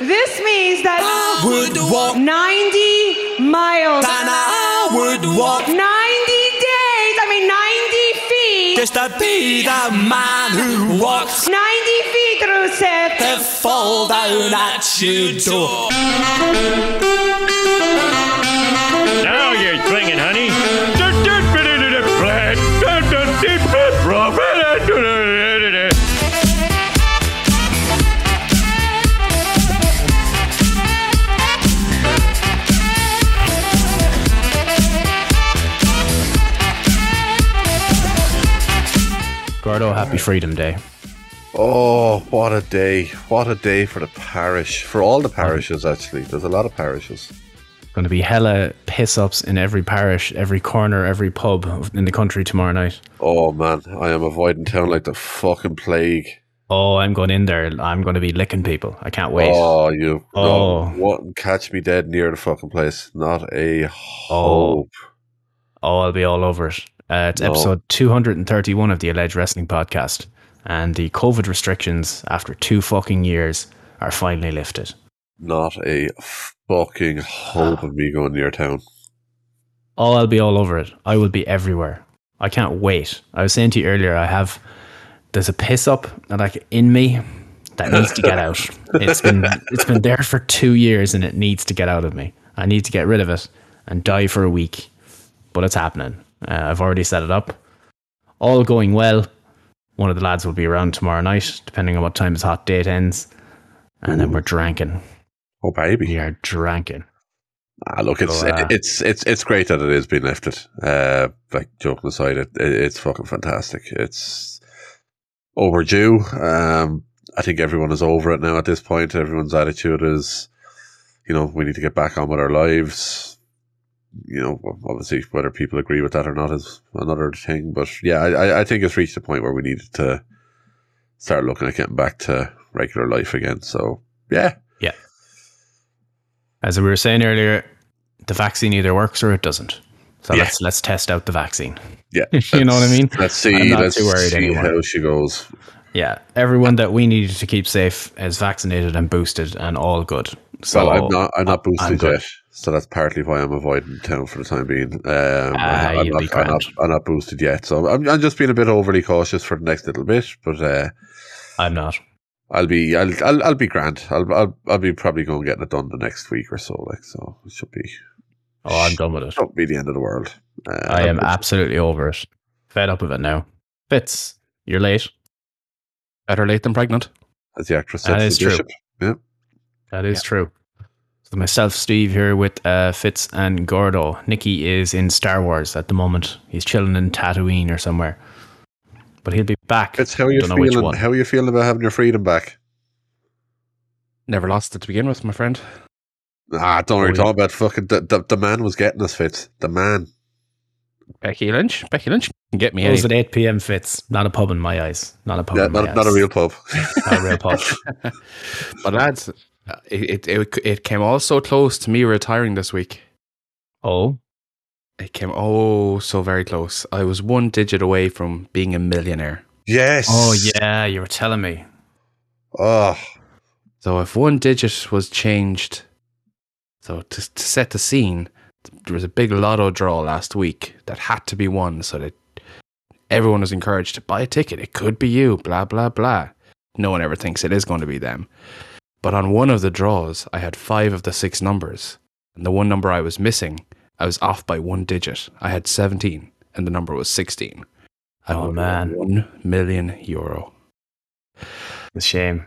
This means that I would walk 90 miles, and I would walk 90 days, I mean 90 feet, just to be the man who walks 90 feet, Rusev. to fall down at your door. Gordo, happy Freedom Day. Oh, what a day. What a day for the parish. For all the um, parishes, actually. There's a lot of parishes. Going to be hella piss ups in every parish, every corner, every pub in the country tomorrow night. Oh, man. I am avoiding town like the fucking plague. Oh, I'm going in there. I'm going to be licking people. I can't wait. Oh, you. Oh. No, wouldn't catch me dead near the fucking place. Not a oh. hope. Oh, I'll be all over it. Uh, it's No. episode 231 of the Alleged Wrestling Podcast. And the COVID restrictions, after two fucking years, are finally lifted. Not a fucking hope of me going near town. Oh, I'll be all over it. I will be everywhere. I can't wait. I was saying to you earlier, I have there's a piss up like in me that needs to get out. It's been it's been there for two years and it needs to get out of me. I need to get rid of it and die for a week, but it's happening. Uh, I've already set it up. All going well. One of the lads will be around tomorrow night, depending on what time his hot date ends, and then we're drinking. Oh, baby. We are drinking. Ah, look, it's So, uh, it's it's it's great that it is being lifted. Uh, like joking aside, it, it it's fucking fantastic. It's overdue. Um, I think everyone is over it now. At this point, everyone's attitude is, you know, we need to get back on with our lives. You know, obviously, whether people agree with that or not is another thing. But yeah, I I- I think it's reached a point where we needed to start looking at getting back to regular life again. So yeah, Yeah. As we were saying earlier, the vaccine either works or it doesn't. So Yeah. let's let's test out the vaccine. yeah. You know what I mean? Let's see. I'm not let's too worried see anymore. how she goes. Yeah, everyone that we needed to keep safe is vaccinated and boosted and all good. So well, I'm not. I'm not I'm boosted yet, so that's partly why I'm avoiding town for the time being. Um, Ah, I'm, I'm not, not. Not boosted yet, so I'm, I'm just being a bit overly cautious for the next little bit. But uh, I'm not. I'll be. I'll, I'll. I'll be grand. I'll. I'll. I'll be probably going getting it done the next week or so. Like so, it should be. Oh, I'm done with it. Don't be the end of the world. Uh, I am absolutely over it. Fed up with it now. Fitz, you're late. Better late than pregnant. as the actress said. That is true. bishop. Yeah. That is true. So myself, Steve, here with uh, Fitz and Gordo. Nicky is in Star Wars at the moment. He's chilling in Tatooine or somewhere. But he'll be back. It's how you Don't feeling. one. How you feeling about having your freedom back? Never lost it to begin with, my friend. Ah, don't worry. Oh, yeah. Talk about fucking the, the, the man was getting us Fitz. The man. Becky Lynch. Becky Lynch can get me Close was at 8 p.m. Fitz. Not a pub in my eyes. Not a pub Yeah, in my not, not a real pub. Not a real pub. But lads, Uh, it, it it it came all so close to me retiring this week. oh, It came oh so very close. I was one digit away from being a millionaire. yes. oh yeah, you were telling me. Oh, So if one digit was changed, so to, to set the scene, there was a big lotto draw last week that had to be won, so that everyone was encouraged to buy a ticket. It could be you, blah blah blah. No one ever thinks it is going to be them. But on one of the draws, I had five of the six numbers, and the one number I was missing, I was off by one digit. I had seventeen, and the number was sixteen. I Oh, won man. one million euro. It's a shame.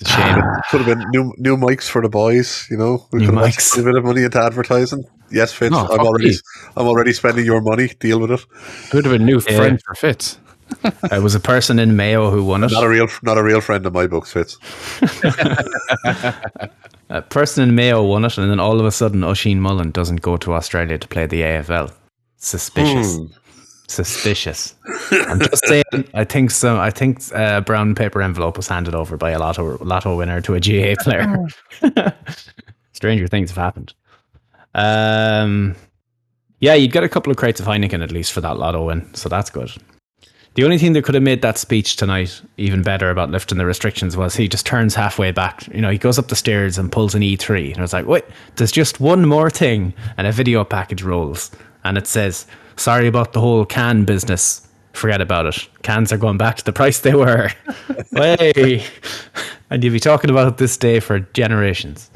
It's a shame. could have been new new mics for the boys. You know, we New could have mics. invested a bit of money into advertising. Yes, Fitz. No, I'm already. me. I'm already spending your money. Deal with it. Could have been new Yeah. friend for Fitz. There was a person in Mayo who won it. Not a real, not a real friend of my books, Fitz. A person in Mayo won it, and then all of a sudden, Oisin Mullin doesn't go to Australia to play the AFL. Suspicious. Hmm. Suspicious. I'm just saying. I think so. I think a brown paper envelope was handed over by a lotto lotto winner to a GA player. Stranger things have happened. Um, yeah, you'd get a couple of crates of Heineken at least for that lotto win, so that's good. The only thing that could have made that speech tonight even better about lifting the restrictions was he just turns halfway back. You know, he goes up the stairs and pulls an E3. And I was like, wait, there's just one more thing. And a video package rolls. And it says, sorry about the whole can business. Forget about it. Cans are going back to the price they were. hey. And you'll be talking about this day for generations.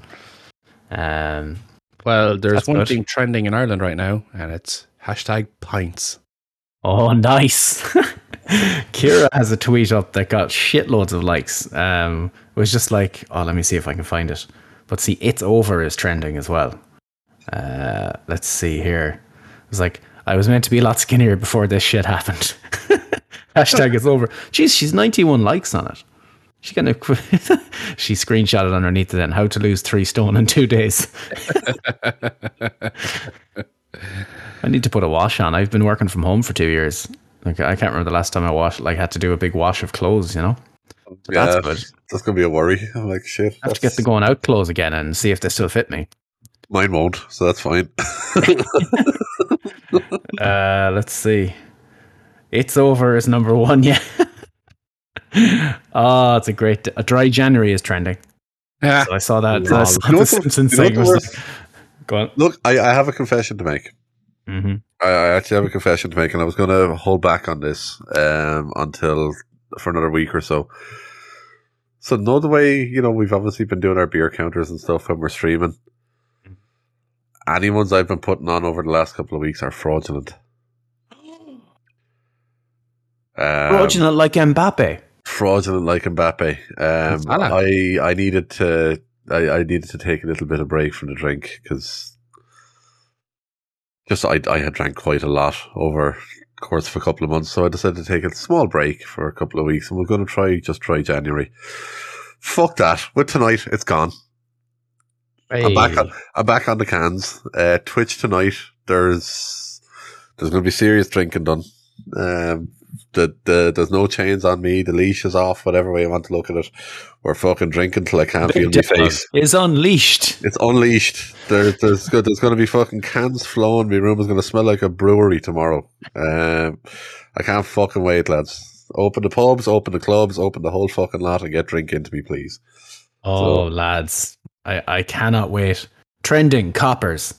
Um, Well, there's one good. thing trending in Ireland right now, and it's hashtag pints. Oh, nice. Kira has a tweet up that got shitloads of likes. Um, it was just like, oh, let me see if I can find it. But see, it's over is trending as well. Uh, let's see here. It was like, I was meant to be a lot skinnier before this shit happened. Hashtag it's over. Jeez, she's 91 likes on it. She gonna she screenshotted underneath it then how to lose three stone in two days. I need to put a wash on. I've been working from home for two years. Like I can't remember the last time I washed. Like had to do a big wash of clothes. You know, So yeah, that's good. that's gonna be a worry. I'm like, shit. I have to get the going out clothes again and see if they still fit me. Mine won't, so that's fine. Uh, let's see. It's over is number one. Yeah. oh, it's a great. A dry January is trending. Yeah. So I saw that. Lol. I saw You know the Simpsons thing. was like- Go on. Look, I, I have a confession to make. Hmm I, I actually have a confession to make, and I was going to hold back on this um, until for another week or so. So, know the way you know we've obviously been doing our beer counters and stuff when we're streaming. Any ones I've been putting on over the last couple of weeks are fraudulent. Um, Fraudulent like Mbappe. fraudulent like Mbappe. Um, I I needed to I, I needed to take a little bit of break from the drink because just I I had drank quite a lot over the course of a couple of months, so I decided to take a small break for a couple of weeks, and we're going to try just try January. Fuck that! With tonight, it's gone. I'm back on. I'm back on the cans. Uh, Twitch tonight. There's there's going to be serious drinking done. Um, the, the there's no chains on me. The leash is off. Whatever way you want to look at it, we're fucking drinking till I can't feel my face. is unleashed. It's unleashed. There, there's good. There's going to be fucking cans flowing. My room is going to smell like a brewery tomorrow. Um, I can't fucking wait, lads. Open the pubs, open the clubs, open the whole fucking lot, and get drink into me, please. Oh, lads, I, I cannot wait. Trending coppers.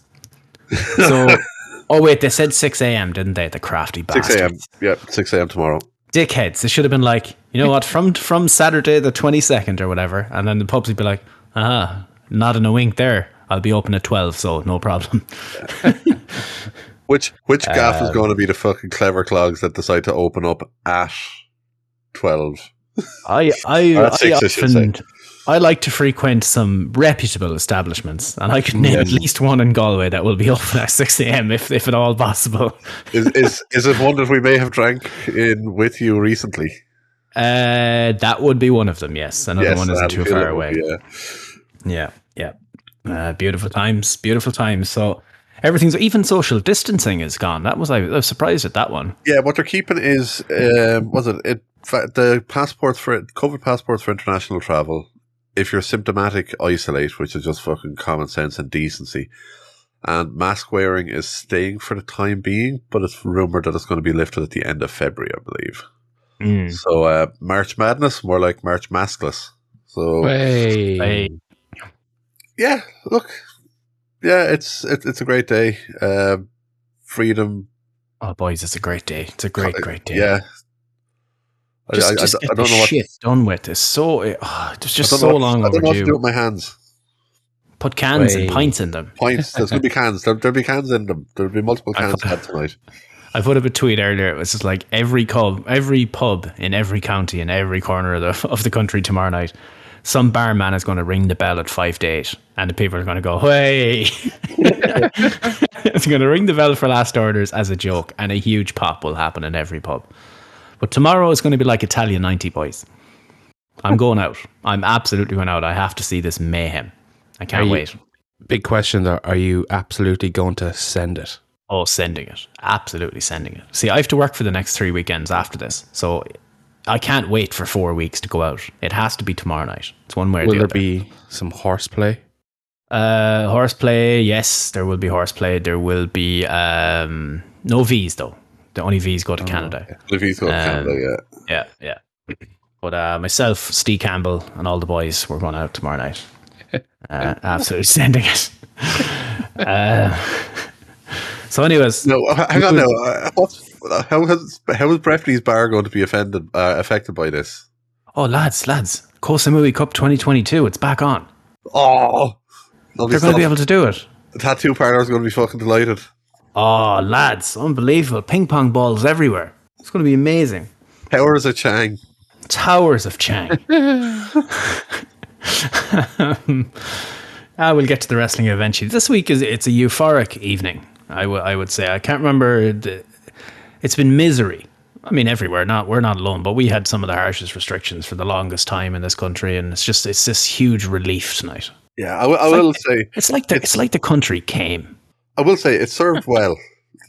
So, oh wait, they said six a.m. didn't they? The crafty bastards. Six a.m. Yep, six a.m. tomorrow. Dickheads. They should have been like, you know what? From from Saturday the twenty second or whatever, and then the pubs would be like, ah, not in a wink there. I'll be open at twelve, so no problem. Which which gaff Um, is going to be the fucking clever clogs that decide to open up at twelve? I I, I I often I like to frequent some reputable establishments, and I could name at least one in Galway that will be open at six a.m. if if at all possible. Is is is it one that we may have drank in with you recently? Uh, that would be one of them. Yes, another one isn't too far away. be, Yeah, yeah. yeah. Uh, beautiful times, beautiful times. So everything's even social distancing is gone. That was I was surprised at that one. Yeah, what they're keeping is um, was it it the passports for COVID passports for international travel. If you're symptomatic, isolate, which is just fucking common sense and decency. And mask wearing is staying for the time being, but it's rumored that it's going to be lifted at the end of February, I believe. Mm. So uh, March Madness, more like March Maskless. So Hey. Hey. yeah, look, yeah, it's it, it's a great day. Um freedom, Oh, boys, it's a great day. It's a great, great day. yeah. I- Just, I, I, just I get don't the know what. shit done with. It's so oh, ah, it's just don't so know what- long I don't know what to do overdue. with my hands. Put cans and pints in them. Points. There's going to be cans. There, there'll be cans in them. There'll be multiple cans thought- had tonight. I put up a tweet earlier. It was just like every pub, every pub in every county in every corner of the of the country tomorrow night. Some barman is going to ring the bell at five to eight, and the people are going to go, "Hey!" it's going to ring the bell for last orders as a joke, and a huge pop will happen in every pub. But tomorrow is going to be like Italia ninety boys. I'm going out. I'm absolutely going out. I have to see this mayhem. I can't Are you- wait. Big question though. Are you absolutely going to send it? Oh, sending it. Absolutely sending it. See, I have to work for the next three weekends after this. So I can't wait for four weeks to go out. It has to be tomorrow night. It's one way or Will the there other. be some horseplay? uh, horseplay, yes, there will be horseplay. There will be um, no V's, though. The only V's go to Canada. If he's going to Um, Canada, yeah. Yeah, yeah. But uh, myself, Steve Campbell, and all the boys, we're going out tomorrow night. Uh, absolutely sending it. Uh, so, anyways, No, h- hang on now. Uh, what's, how has how is Breffney's bar going to be offended uh, affected by this? oh lads, lads, Samui Cup 2022, it's back on. Oh, They're going to be able to do it. The tattoo parlor's going to be fucking delighted. Oh, lads, unbelievable! Ping pong balls everywhere. It's going to be amazing. Towers of Chang. Towers of Chang. Ah, we'll get to the wrestling eventually. This week is it's a euphoric evening. I would I would say. I can't remember. The, it's been misery. I mean, everywhere. Not we're not alone, but we had some of the harshest restrictions for the longest time in this country, and it's just it's this huge relief tonight. Yeah, I, will- I will say, It's like the it's like the country came. I will say, it served well.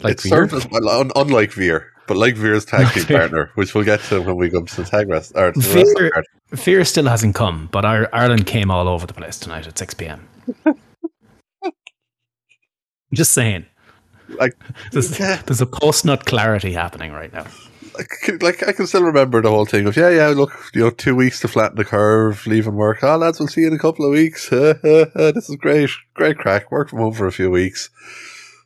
Like it Veer? served as well, un- unlike Veer, but like Veer's tag team partner, which we'll get to when we come to the tag rest or to the wrestling Veer. Fear still hasn't come, but our, Ireland came all over the place tonight at 6 p.m. Just saying. Like, There's, there's a post nut clarity happening right now. Like I can still remember the whole thing of yeah, yeah. Look, you know, two weeks to flatten the curve, leaving work. Oh, lads, we'll see you in a couple of weeks. this is great, great crack. Work from home for a few weeks.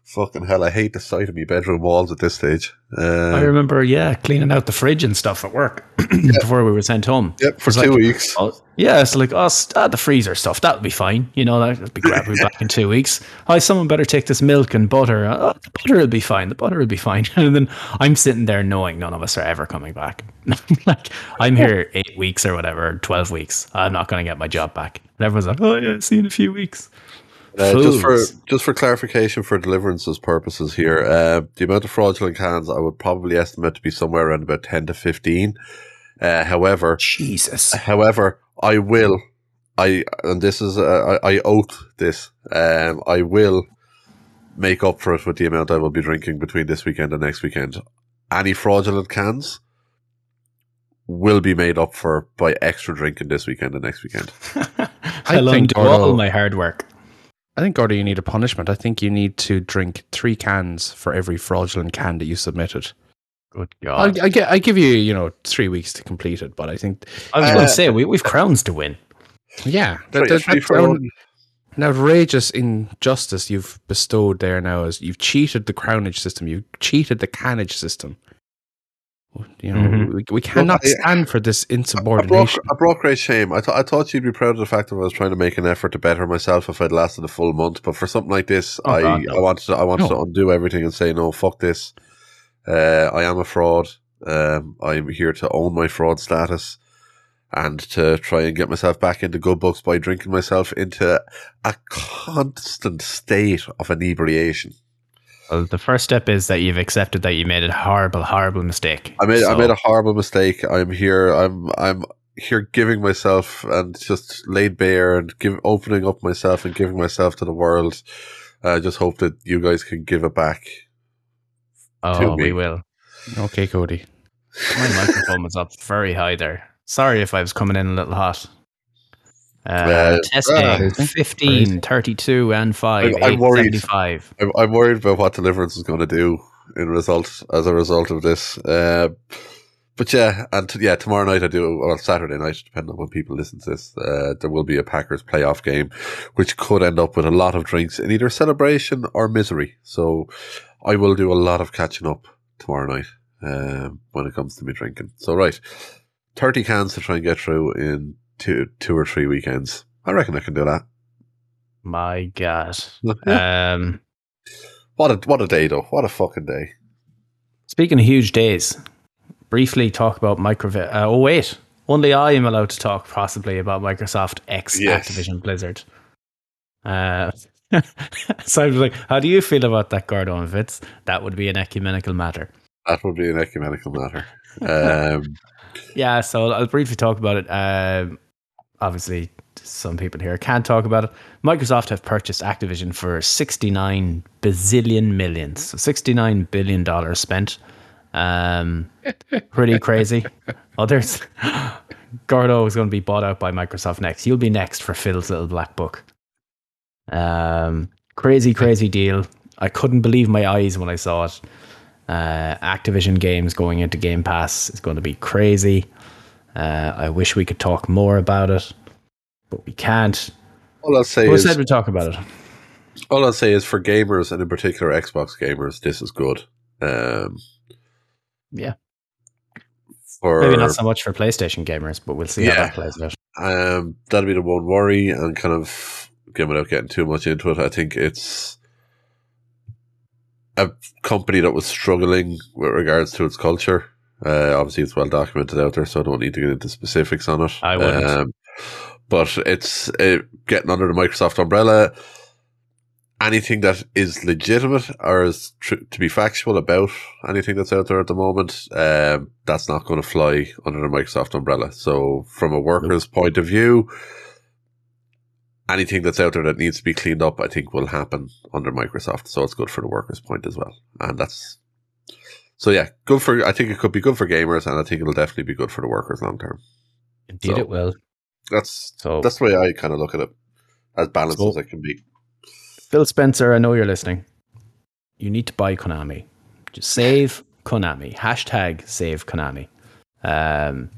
Fucking hell, I hate the sight of my bedroom walls at this stage. Uh, I remember, yeah, cleaning out the fridge and stuff at work before we were sent home. yep, for two like, weeks. Oh, yeah, it's like, oh, ah, the freezer stuff, that'll be fine. You know, that'll be great. We'll be back in two weeks. Oh, someone better take this milk and butter. Oh, the butter will be fine. The butter will be fine. And then I'm sitting there knowing none of us are ever coming back. like, I'm here eight weeks or whatever, 12 weeks. I'm not going to get my job back. And everyone's like, oh, yeah, see you in a few weeks. Uh, just for just for clarification for deliverances purposes here, uh, the amount of fraudulent cans I would probably estimate to be somewhere around about ten to fifteen. Uh, however, Jesus. However, I will, I and this is uh, I, I oath this. Um, I will make up for it with the amount I will be drinking between this weekend and next weekend. Any fraudulent cans will be made up for by extra drinking this weekend and next weekend. I'll think undo all my hard work. I think, Gordy, you need a punishment. I think you need to drink three cans for every fraudulent can that you submitted. Good God. I, get, I give you, you know, three weeks to complete it, but I think, I was Uh, going to say, we, we've crowns to win. yeah, that, Three- that- three that's an, an outrageous injustice you've bestowed there now. Is you've cheated the crownage system, you've cheated the canage system. You know, Mhm. we, we cannot I- stand for this I brought, insubordination. I brought great shame. I thought I thought you'd be proud of the fact that I was trying to make an effort to better myself if I'd lasted a full month. But for something like this, Oh, I, God, no. I wanted to, I wanted No. to undo everything and say no, fuck this. Uh, I am a fraud. Um, I'm here to own my fraud status and to try and get myself back into good books by drinking myself into a constant state of inebriation. Well, the first step is that you've accepted that you made a horrible, horrible mistake. I made I made a horrible mistake. I'm here. I'm I'm here giving myself and just laid bare and give opening up myself and giving myself to the world. I just hope that you guys can give it back. Oh, me. we will. Okay, Cody. My microphone was up very high there. Sorry if I was coming in a little hot. Uh, testing uh, 15, 32, and 5, I'm- I'm worried. 875. I'm, I'm worried about what Deliverance is going to do in result as a result of this. Uh, but yeah, and t- yeah, tomorrow night I do, or Saturday night, depending on when people listen to this, uh, there will be a Packers playoff game, which could end up with a lot of drinks in either celebration or misery. So I will do a lot of catching up tomorrow night um, when it comes to me drinking. So right, thirty cans to try and get through in two, two or three weekends. I reckon I can do that. My God. Um, What a what a day though! What a fucking day! speaking of huge days, briefly talk about micro. Uh, oh, wait. Only I am allowed to talk possibly about Microsoft X Yes. Activision Blizzard. Uh, so I was like, how do you feel about that, Gordo and Fitz? That would be an ecumenical matter. That would be an ecumenical matter. Um, Yeah, so I'll briefly talk about it. Um, obviously, some people here can't talk about it. Microsoft have purchased Activision for 69 bazillion millions. So 69 billion dollars spent. Um, pretty crazy. Others, Gordo is going to be bought out by Microsoft next. You'll be next for Phil's little black book. Um, crazy, crazy deal. I couldn't believe my eyes when I saw it. Uh, Activision games going into Game Pass is going to be crazy. Uh, I wish we could talk more about it, but we can't. All I'll say Who is, said we talk about it? all I'll say is for gamers and in particular Xbox gamers, this is good. Um, Yeah, for maybe not so much for PlayStation gamers, but we'll see how Yeah. that plays out. um, that'll be the one worry, and kind of again without getting too much into it, I think it's a company that was struggling with regards to its culture. Uh, obviously, it's well documented out there, so I don't need to get into specifics on it. I wouldn't. Um, but it's uh, getting under the Microsoft umbrella. Anything that is legitimate or is tr- to be factual about anything that's out there at the moment, um, that's not going to fly under the Microsoft umbrella. So, from a worker's point of view, anything that's out there that needs to be cleaned up, I think will happen under Microsoft. So it's good for the workers' point as well. And that's so yeah, good for. I think it could be good for gamers, and I think it'll definitely be good for the workers long term. Indeed, So- it will. That's So, that's the way I kind of look at it, as balanced So- as it can be. Phil Spencer, I know you're listening. You need to buy Konami. Just save Konami. Hashtag save Konami. Um,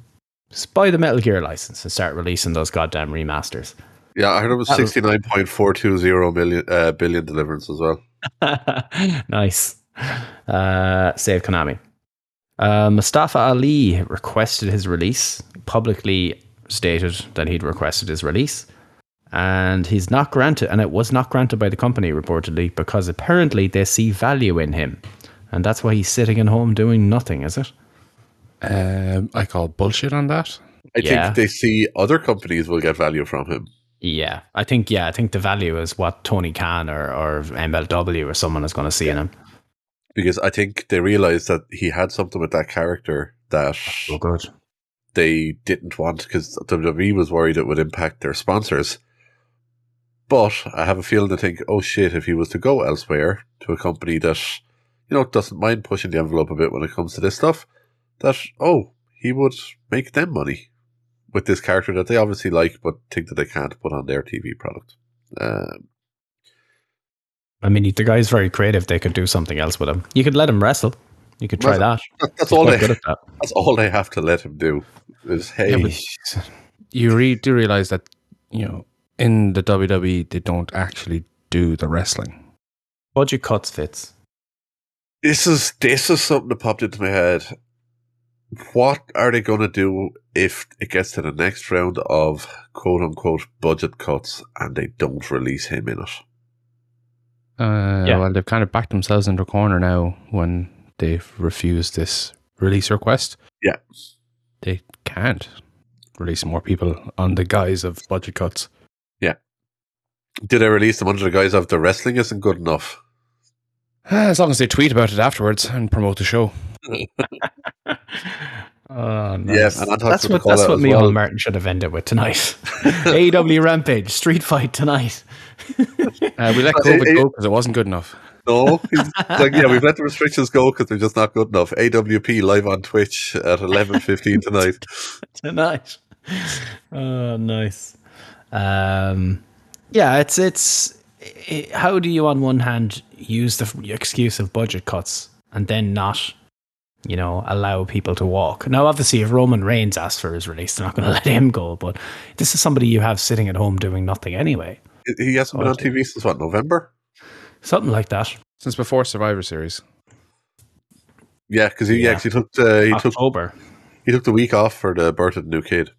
just buy the Metal Gear license and start releasing those goddamn remasters. Yeah, I heard it was That was- sixty nine point four two zero million uh, billion deliverance as well. nice. Uh, save Konami. Uh, Mustafa Ali requested his release, publicly stated that he'd requested his release, and he's not granted, and it was not granted by the company reportedly because apparently they see value in him, and that's why he's sitting at home doing nothing. Is it? Um, I call bullshit on that. I Yeah. think they see other companies will get value from him. Yeah, I think yeah, I think the value is what Tony Khan or or MLW or someone is going to see in him. Because I think they realized that he had something with that character that Oh, good. they didn't want because WWE was worried it would impact their sponsors. But I have a feeling to think, oh shit, if he was to go elsewhere to a company that, you know, doesn't mind pushing the envelope a bit when it comes to this stuff, that, oh, he would make them money with this character that they obviously like, but think that they can't put on their TV product. Um, I mean, the guy's very creative. They could do something else with him. You could let him wrestle. You could try Well, that. that- that's He's all quite they, good at that. that's all they have to let him do is, hey, Yeah, you re- do realize that you know in the WWE they don't actually do the wrestling. Budget cuts fits. this is this is something that popped into my head. What are they going to do if it gets to the next round of quote unquote budget cuts and they don't release him in it? Uh, Yeah. Well, they've kind of backed themselves into a corner now when they've refused this release request. Yeah. They can't release more people on the guise of budget cuts. Yeah. Did they release them under the guise of the wrestling isn't good enough? Uh, As long as they tweet about it afterwards and promote the show. Oh, nice. Yeah, and on that's of what the call that's what as Michael well. Martin should have ended with tonight. AEW Rampage Street Fight tonight. Uh, we let COVID it- go because it wasn't good enough. No, He's like yeah, we've let the restrictions go because they're just not good enough. AWP live on Twitch at eleven fifteen tonight. tonight. Oh, nice. Um, yeah, it's it's. i how do you, on one hand, use the excuse of budget cuts and then not, you know, allow people to walk? Now, obviously, if Roman Reigns asks for his release, they're not going to let him go. But this is somebody you have sitting at home doing nothing anyway. He hasn't been on TV since what November? Something like that. Since before Survivor Series. Yeah, because he Yeah. actually took uh, he took October. he took the week off for the birth of the new kid.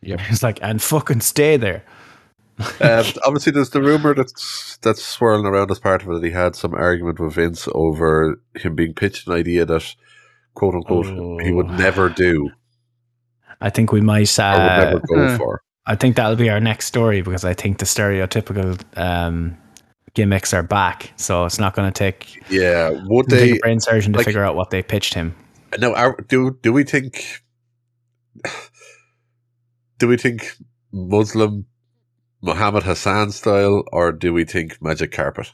Yeah, he's like, and fucking stay there. Um, obviously, there's the rumor that's that's swirling around as part of it that he had some argument with Vince over him being pitched an idea that quote unquote he would Oh. never do I think we might. or would Uh, never go uh, for. I think that'll be our next story because I think the stereotypical um, gimmicks are back. So it's not going to take, Yeah, would it'll take they a brain surgeon to like- figure out what they pitched him. No, Are, do do we think? Do we think Muslim Muhammad Hassan style, or do we think magic carpet?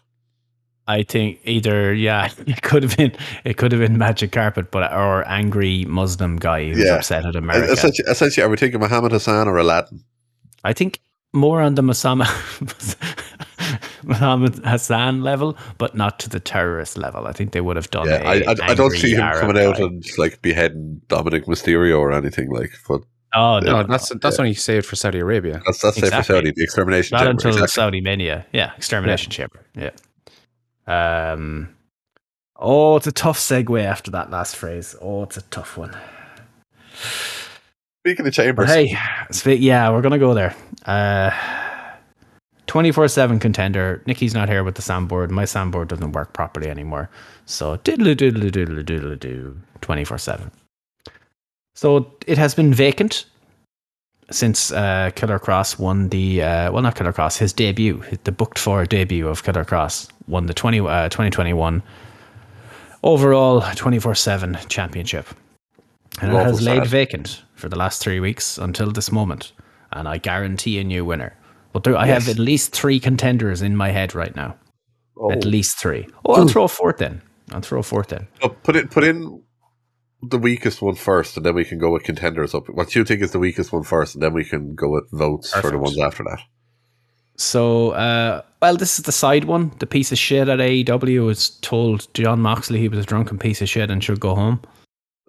I think either yeah, it could have been it could have been magic carpet, but or angry Muslim guy who's Yeah. upset at America. Essentially, essentially, are we thinking Muhammad Hassan or Aladdin? I think more on the Masama Muhammad Hassan level, but not to the terrorist level. I think they would have done. Yeah, I don't see him Arab coming out guy. and like beheading Dominik Mysterio or anything like. But Oh no, No, that's that's only saved for Saudi Arabia. that's that's safe for Saudi. The extermination. not chamber, until exactly. Saudi Mania. Yeah, extermination chamber. Yeah. Um. Oh, it's a tough segue after that last phrase. Oh, it's a tough one. Speaking of But chambers, hey, spe- yeah, we're gonna go there. Uh, twenty four seven contender. Nikki's not here with the soundboard. My soundboard doesn't work properly anymore. So diddly diddly diddly diddly do twenty four seven. So it has been vacant since uh, Killer Kross won the uh, well, not Killer Kross, his debut, the booked for debut of Killer Kross won the 20, uh, 2021 overall twenty four seven championship. And it has laid sad. vacant for the last three weeks until this moment. And I guarantee a new winner. But there, I have at least three contenders in my head right now. oh, At least three. Oh, I'll throw a fourth then. I'll throw a fourth in. oh, put it put in the weakest one first, and then we can go with contenders up. What do you think is the weakest one first, and then we can go with votes for the ones after that. So, uh, well, this is the side one. The piece of shit at AEW has told Jon Moxley he was a drunken piece of shit and should go home.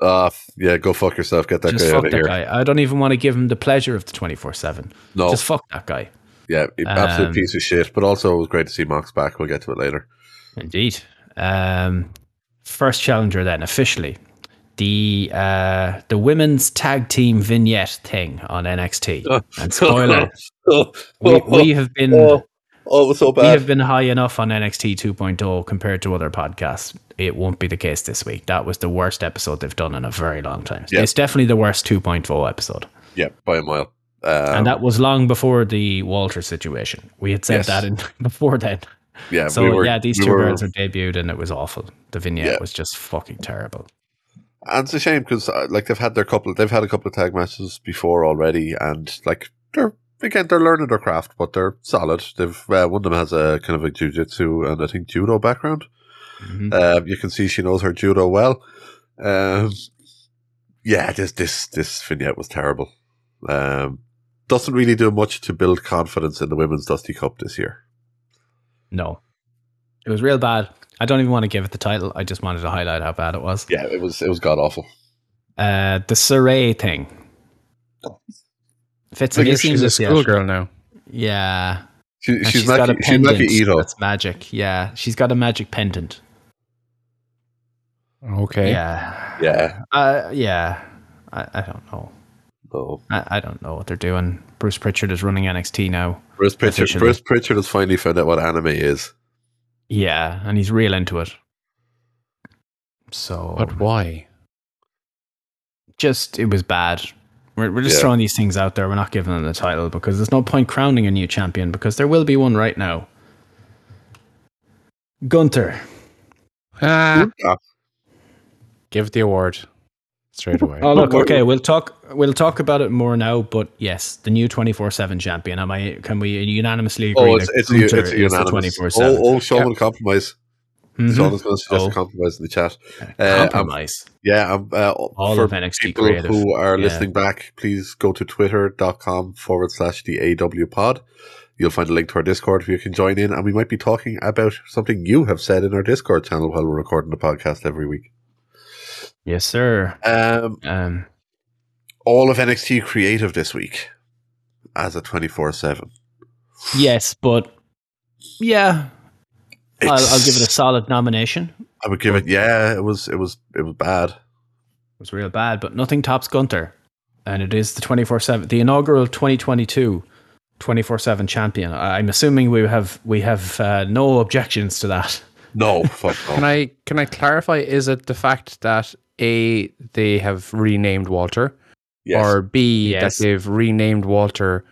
Uh yeah, go fuck yourself. Get that Just guy out of that here. guy. I don't even want to give him the pleasure of the 24 7. No, Just fuck that guy. yeah, absolute Um, piece of shit. But also, it was great to see Mox back. We'll get to it later. Indeed. Um, first challenger then officially the uh, the women's tag team vignette thing on NXT. And spoiler, oh, we, we have been oh, so we have been high enough on NXT 2.0 compared to other podcasts. It won't be the case this week. That was the worst episode they've done in a very long time. Yeah. It's definitely the worst 2.0 episode. yeah, by a mile. Um, and that was long before the Walter situation. We had said Yes. that in before then. yeah, So we were, yeah, these we two were- girls are debuted and it was awful. The vignette Yeah. was just fucking terrible. And it's a shame because uh, like they've had their couple, they've had a couple of tag matches before already, and like they're again they're learning their craft, but they're solid. They've uh, one of them has a kind of a jujitsu and I think judo background. Mhm. Um, you can see she knows her judo well. Um, yeah, this this this vignette was terrible. Um, doesn't really do much to build confidence in the women's Dusty Cup this year. No. It was real bad. I don't even want to give it the title. I just wanted to highlight how bad it was. Yeah, it was it was god awful. Uh, the Sarray thing. Fitz, Like have you if seen she's a schoolgirl now. Yeah. She, And she's, got a Maki, she's Maki pendant Ito. That's magic. Yeah. She's got a magic pendant. Okay. Yeah. Yeah, Uh, yeah. I, I don't know. no. I, I don't know what they're doing. Bruce Pritchard is running NXT now. Bruce Pritchard, Officially. Bruce Pritchard has finally found out what anime is. Yeah, and he's real into it. So But why? just it was bad. We're, we're just Yeah. throwing these things out there. We're not giving them the title because there's no point crowning a new champion because there will be one right now. Gunther. Ah, give the award straight away. Oh look, okay, we'll talk we'll talk about it more now, but yes, the new 24/7 champion. Am I can we unanimously agree oh, it's that it's, a, it's a unanimous. 24/7? Oh, oh, Sean will compromise. Mhm. Is going to suggest Oh. a compromise in the chat. Uh, I'm- Compromise. yeah, I'm, uh, All for of NXT people creative. who are Yeah. listening back, please go to twitter.com forward slash the AW pod. You'll find a link to our Discord where you can join in, and we might be talking about something you have said in our Discord channel while we're recording the podcast every week. Yes, sir. Um, Um all of NXT creative this week as a 24 7. yes, but yeah, I'll, I'll give it a solid nomination. I would give it. Yeah, it was. It was. It was bad. It was real bad, but nothing tops Gunther. And it is the 24 7, the inaugural 2022 24 7 champion. I- I'm assuming we have we have uh, no objections to that. No, fuck Can. I can I clarify? Is it the fact that a they have renamed Walter, Yes. or b Yes. that they've renamed Walter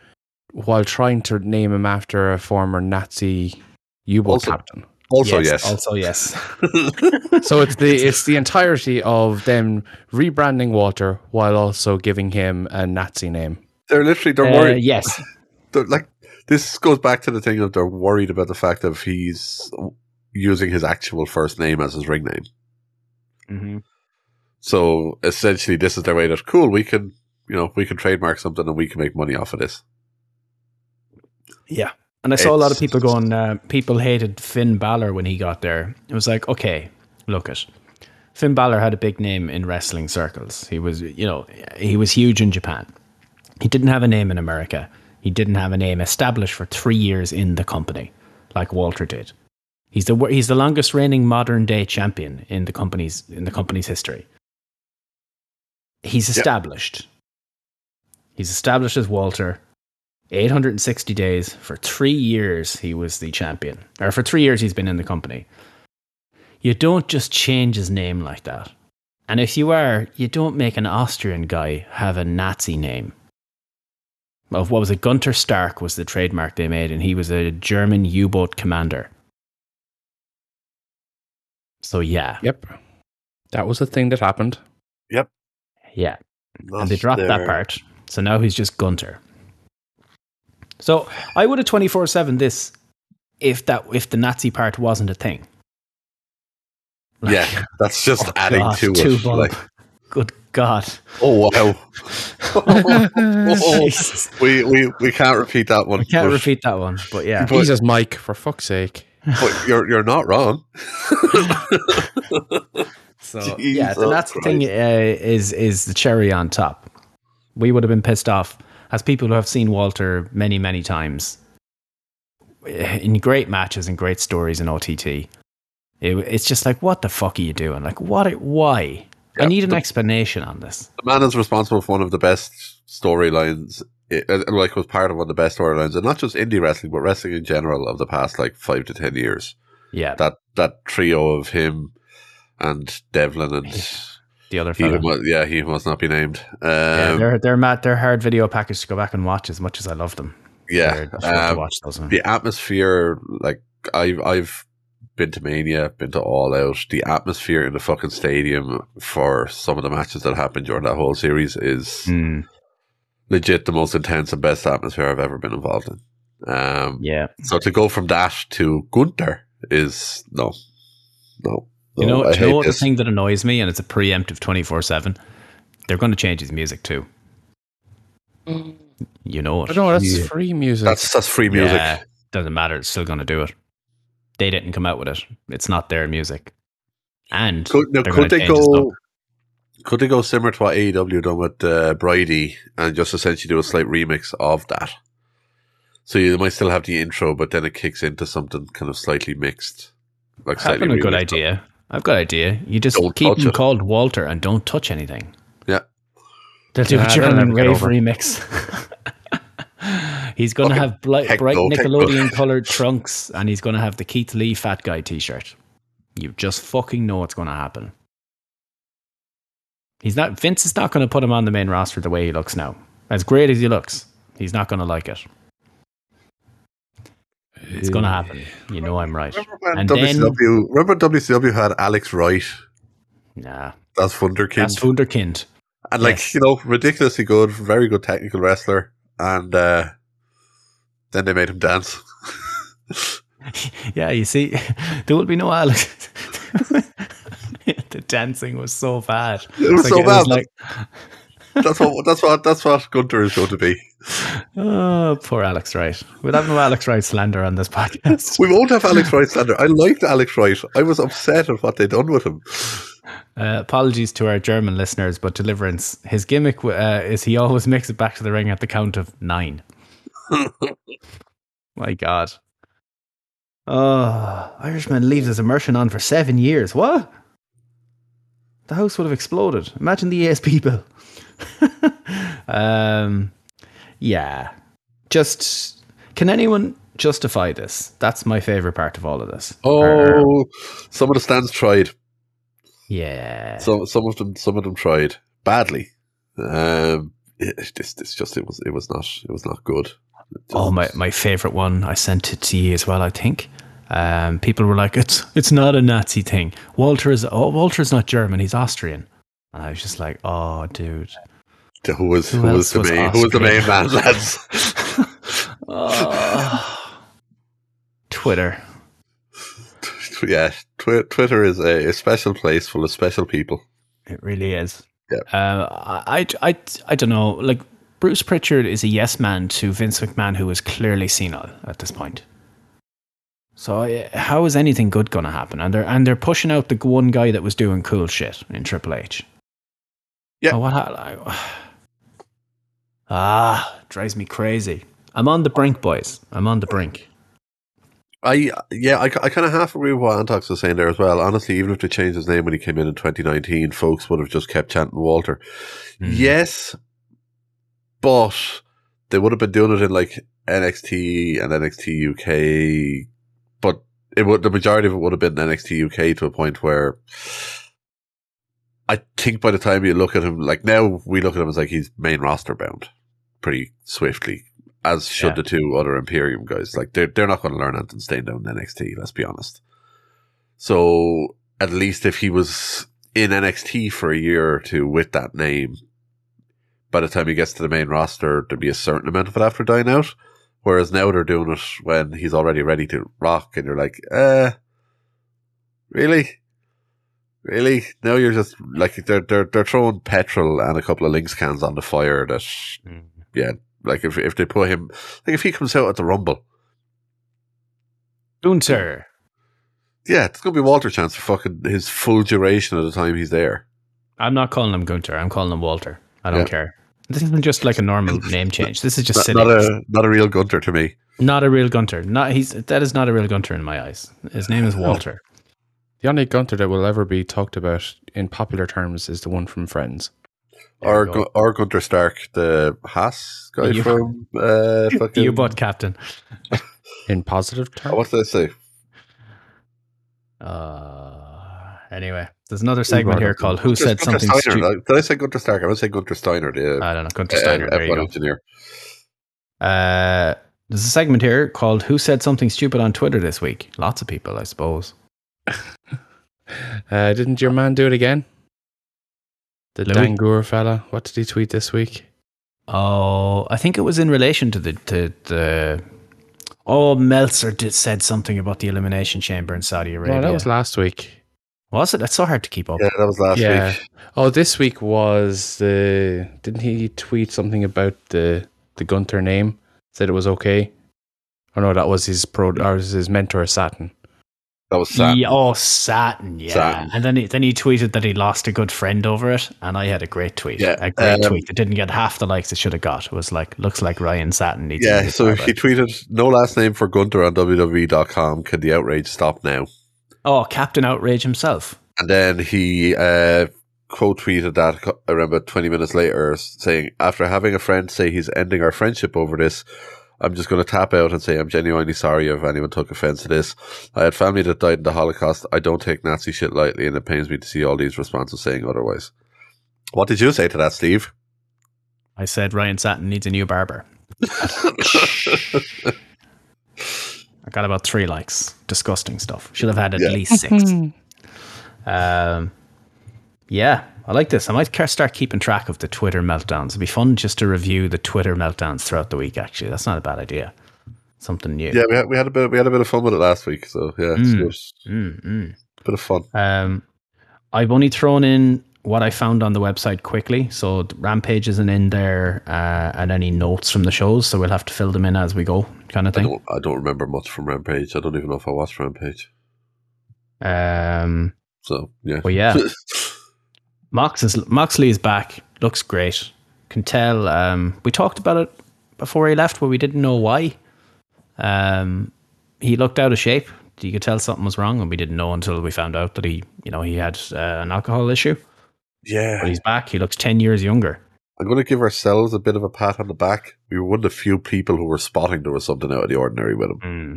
while trying to name him after a former Nazi U-boat Also- captain? Also, yes. Also, yes. So it's the it's the entirety of them rebranding Walter while also giving him a Nazi name. they're literally. They're Uh, worried. yes. They're like this goes back to the thing of they're worried about the fact of he's using his actual first name as his ring name. hmm So essentially, this is their way that cool. We can, you know, we can trademark something and we can make money off of this. Yeah. And I saw a lot of people going, uh, people hated Finn Balor when he got there. It was like, okay, look it. Finn Balor had a big name in wrestling circles. He was, you know, he was huge in Japan. He didn't have a name in America. He didn't have a name established for three years in the company, like Walter did. He's the he's the longest reigning modern day champion in the company's in the company's history. He's established. He's established as Walter. 860 days for three years he was the champion. Or for three years he's been in the company. You don't just change his name like that. And if you are you don't make an austrian guy have a nazi name. Of what was it gunther stark was the trademark they made and he was a german u-boat commander. So yeah. Yep. That was the thing that happened. Yep. Yeah. And they dropped that part. So now he's just gunther so i would have 24-7 this if that if the nazi part wasn't a thing Like, Yeah, that's just oh adding God, to two it. bump. Like, good god oh wow. Oh, Jesus. we, we we can't repeat that one. i can't but, repeat that one but yeah But- Jesus, Mike, for fuck's sake. but you're you're not wrong. So yeah, the Jesus Nazi thing uh, is is the cherry on top. We would have been pissed off as people who have seen Walter many many times in great matches and great stories in OTT. It, it's just like, what the fuck are you doing? Like, what? Why? I need an the- explanation on this. The man is responsible for one of the best storylines. eh, Like was part of one of the best storylines, and not just indie wrestling, but wrestling in general of the past like five to ten years. Yeah, That that trio of him and Devlin and the other he fellow. mu- yeah he must not be named. yeah, Um, they're they're mad. They're hard video package to go back and watch. As much as I love them, yeah, They're- I should have to um, watch those. the atmosphere like I've I've been to Mania, been to All Out. The atmosphere in the fucking stadium for some of the matches that happened during that whole series is Mm, legit the most intense and best atmosphere I've ever been involved in. Um, yeah, So to go from that to Gunther is no, no. You know, I you know hate what the thing that annoys me, and it's a preemptive twenty four seven. They're going to change his music too. You know it. I know that's Yeah. free music. That's that's free music. Yeah, doesn't matter. It's still going to do it. They didn't come out with it. It's not their music. And Could, now, they're could they go? Could they go similar to what AEW done with uh, Bridie and just essentially do a slight remix of that? So you might still have the intro, but then it kicks into something kind of slightly mixed, like I've slightly got a good idea. I've got an idea. You just Don't keep him it. called Walter and don't touch anything. Yeah. They'll do Nah, a they'll German never get rave remix. he's going to have bli- bright no. Nickelodeon colored trunks and he's going to have the Keith Lee fat guy t shirt. You just fucking know what's going to happen. He's not, Vince is not going to put him on the main roster the way he looks now. As great as he looks, he's not going to like it. It's going to happen. You know I'm right. Remember when And then- WCW? remember WCW had Alex Wright Nah, that's Wunderkind, that's Wunderkind. and like yes. you know, ridiculously good, very good technical wrestler, and uh, then they made him dance. Yeah, you see, there will be no Alex. the dancing was so bad. It was It's so like- bad. like, that's what that's what that's what Gunther is going to be. oh, poor Alex Wright. We'll have no Alex Wright slander on this podcast. We won't have Alex Wright slander. I liked Alex Wright. I was upset at what they'd done with him. Uh, apologies to our German listeners, but Deliverance, his gimmick uh, is he always makes it back to the ring at the count of nine. My God. Oh, Irishman leaves his immersion on for seven years. What? The house would have exploded. Imagine the ESB bill. um, yeah. Just, can anyone justify this? That's my favorite part of all of this. Oh, some of the stands tried. yeah. Some some of them some of them tried badly. Um, it, this this just it was it was not it was not good. Oh, my, my favorite one. I sent it to you as well. I think. Um, people were like, "It's it's not a Nazi thing." Walter is oh, Walter's not German. He's Austrian. And I was just like, "Oh, dude." Who was Who who, was the was main who was the main man, lads? Oh. Twitter. yeah, twi- Twitter is a, a special place full of special people. It really is. Yeah. Uh, I, I, I, don't know. Like Bruce Pritchard is a yes man to Vince McMahon, who is clearly senile at this point. So how is anything good going to happen? And they're and they're pushing out the one guy that was doing cool shit in Triple H. Yeah. Oh, what? Ah, drives me crazy. I'm on the brink, boys. I'm on the brink. I yeah, I, I kind of half agree with what Antox was saying there as well. Honestly, even if they changed his name when he came in in 2019, folks would have just kept chanting Walter. Mm. Yes, but they would have been doing it in like NXT and NXT UK, but it would the majority of it would have been NXT UK to a point where I think by the time you look at him, like now we look at him as like he's main roster bound pretty swiftly, as should Yeah. the two other Imperium guys. Like they're they're not going to learn anything staying down in NXT. Let's be honest. So at least if he was in NXT for a year or two with that name, by the time he gets to the main roster, there'd be a certain amount of it after dying out. Whereas now they're doing it when he's already ready to rock, and you're like, uh, really, really? Now you're just like they're they're they're throwing petrol and a couple of Lynx cans on the fire. That Mm. Yeah, like if if they put him, like if he comes out at the Rumble, Gunther. yeah, it's gonna be Walter Chance for fucking his full duration of the time he's there. I'm not calling him Gunther. I'm calling him Walter. I don't Yeah. care. This isn't just like a normal name change. This is just Not, silly. not a not a real Gunther to me. Not a real Gunther. Not he's that is not a real Gunther in my eyes. His name is Walter. The only Gunther that will ever be talked about in popular terms is the one from Friends. There Or go. Gu- or Gunter Stark, the Haas guy You- from uh, fucking, You butt captain. In positive terms? Oh, what did I say? Uh, anyway, there's another segment here up? called "Who Said Gunter Something Steiner. Stupid." Did I say Gunter Stark? I would say Gunter Steiner, the I don't know. Gunter uh, Steiner. There you F1 go. engineer. Uh, there's a segment here called "Who Said Something Stupid on Twitter this week." Lots of people, I suppose. Uh, didn't your man do it again? The Louis? Dangoor fella. What did he tweet this week? Oh, I think it was in relation to the to the. Oh, Meltzer did said something about the elimination chamber in Saudi Arabia. Well, that was last week. Was it? That's so hard to keep up. Yeah, that was last Yeah. week. Oh, this week was the. Didn't he tweet something about the the Gunther name? Said it was okay. Oh no, that was his pro or his mentor Satin. That was. Yeah, oh, Satin, yeah. And then he, then he tweeted that he lost a good friend over it, and I had a great tweet. Yeah, a great um, tweet. that didn't get half the likes it should have got. It was like, looks like Ryan Satin needs. Yeah, so he tweeted, no last name for Gunther on WWE.com. Can the outrage stop now? oh, Captain Outrage himself. And then he uh, quote tweeted that I remember 20 minutes later, saying, After having a friend say he's ending our friendship over this, I'm just going to tap out and say I'm genuinely sorry if anyone took offense to this. I had family that died in the Holocaust. I don't take Nazi shit lightly, and it pains me to see all these responses saying otherwise. What did you say to that, Steve? I said Ryan Satin needs a new barber. I got about three likes. Disgusting stuff. Should have had at Yeah. least six. um, yeah, I like this. I might start keeping track of the Twitter meltdowns. It'd be fun just to review the Twitter meltdowns throughout the week. Actually, that's not a bad idea. Something new. Yeah, we had, we had a bit we had a bit of fun with it last week, so yeah, it's Mm. good. Mm, mm. bit of fun. Um, I've only thrown in what I found on the website quickly. So Rampage isn't in there, uh, and any notes from the shows. So we'll have to fill them in as we go, kind of I thing. don't I don't remember much from Rampage. I don't even know if I watched Rampage. Um, So yeah. Well, yeah. Mox is, Moxley is back. Looks great. Can tell. Um, we talked about it before he left, but we didn't know why. Um, he looked out of shape. You could tell something was wrong, and we didn't know until we found out that he, you know, he had uh, an alcohol issue. yeah. But he's back. He looks ten years younger. I'm going to give ourselves a bit of a pat on the back. We were one of the few people who were spotting there was something out of the ordinary with him. Mm.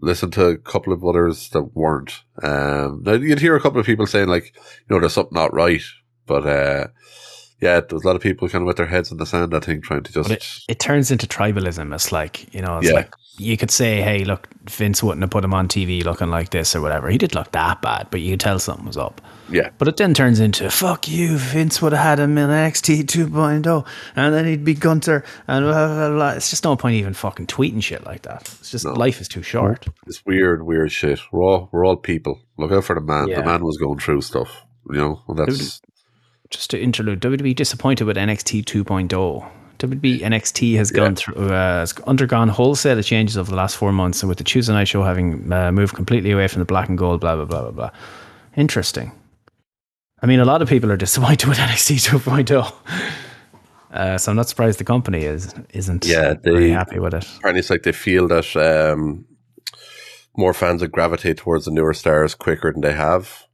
Listen to a couple of others that weren't. Um, now you'd hear a couple of people saying like, you know, there's something not right, but uh, yeah, there was a lot of people kind of with their heads in the sand. I think trying to just it, it turns into tribalism. It's like you know, it's Yeah. like you could say, "Hey, look, Vince wouldn't have put him on TV looking like this or whatever." He did look that bad, but you could tell something was up. yeah, But it then turns into fuck you, Vince would have had him in NXT 2.0, oh, and then he'd be Gunther, and blah, blah, blah. it's just no point even fucking tweeting shit like that. It's just No. life is too short. it's weird, weird shit. We're all we're all people. Look out for the man. Yeah. The man was going through stuff. You know, and that's Just to interlude, WWE disappointed with NXT 2.0. WB NXT has gone through, uh, has undergone wholesale changes over the last four months, and with the Tuesday night show having uh, moved completely away from the black and gold, blah blah blah blah blah. Interesting. I mean, a lot of people are disappointed with NXT 2.0. Uh, so I'm not surprised the company is isn't Yeah, very happy with it. Apparently, it's like they feel that um, more fans would gravitate towards the newer stars quicker than they have.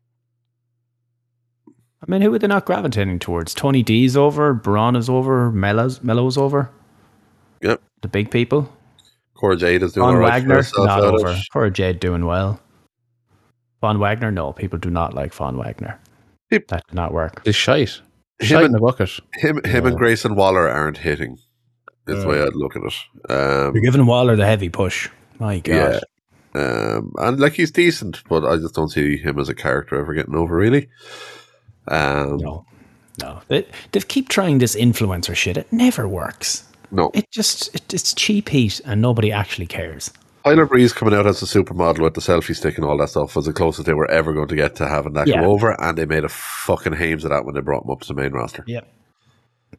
I mean, who are they not gravitating towards? Tony D's over, Braun is over, Melo's, Melo's over, Yep. the big people. Cora Jade is doing Von all right Wagner, not out of over. it. Cora Jade doing well. Von Wagner, no, people do not like Von Wagner. Yep. That did not work. It's shite. Him Shite in and- the bucket. Him, him and Grayson Waller aren't hitting. Is the way I'd look at it. Um, You're giving Waller the heavy push. My God. Yeah. um, and like he's decent, but I just don't see him as a character ever getting over. Really. Um, No, no. They, they keep trying this influencer shit. It never works. no. It just, it, it's cheap heat and nobody actually cares. Tyler Breeze coming out as a supermodel with the selfie stick and all that stuff was the closest they were ever going to get to having that Yeah. go over, and they made a fucking hames of that when they brought him up to the main roster. Yep.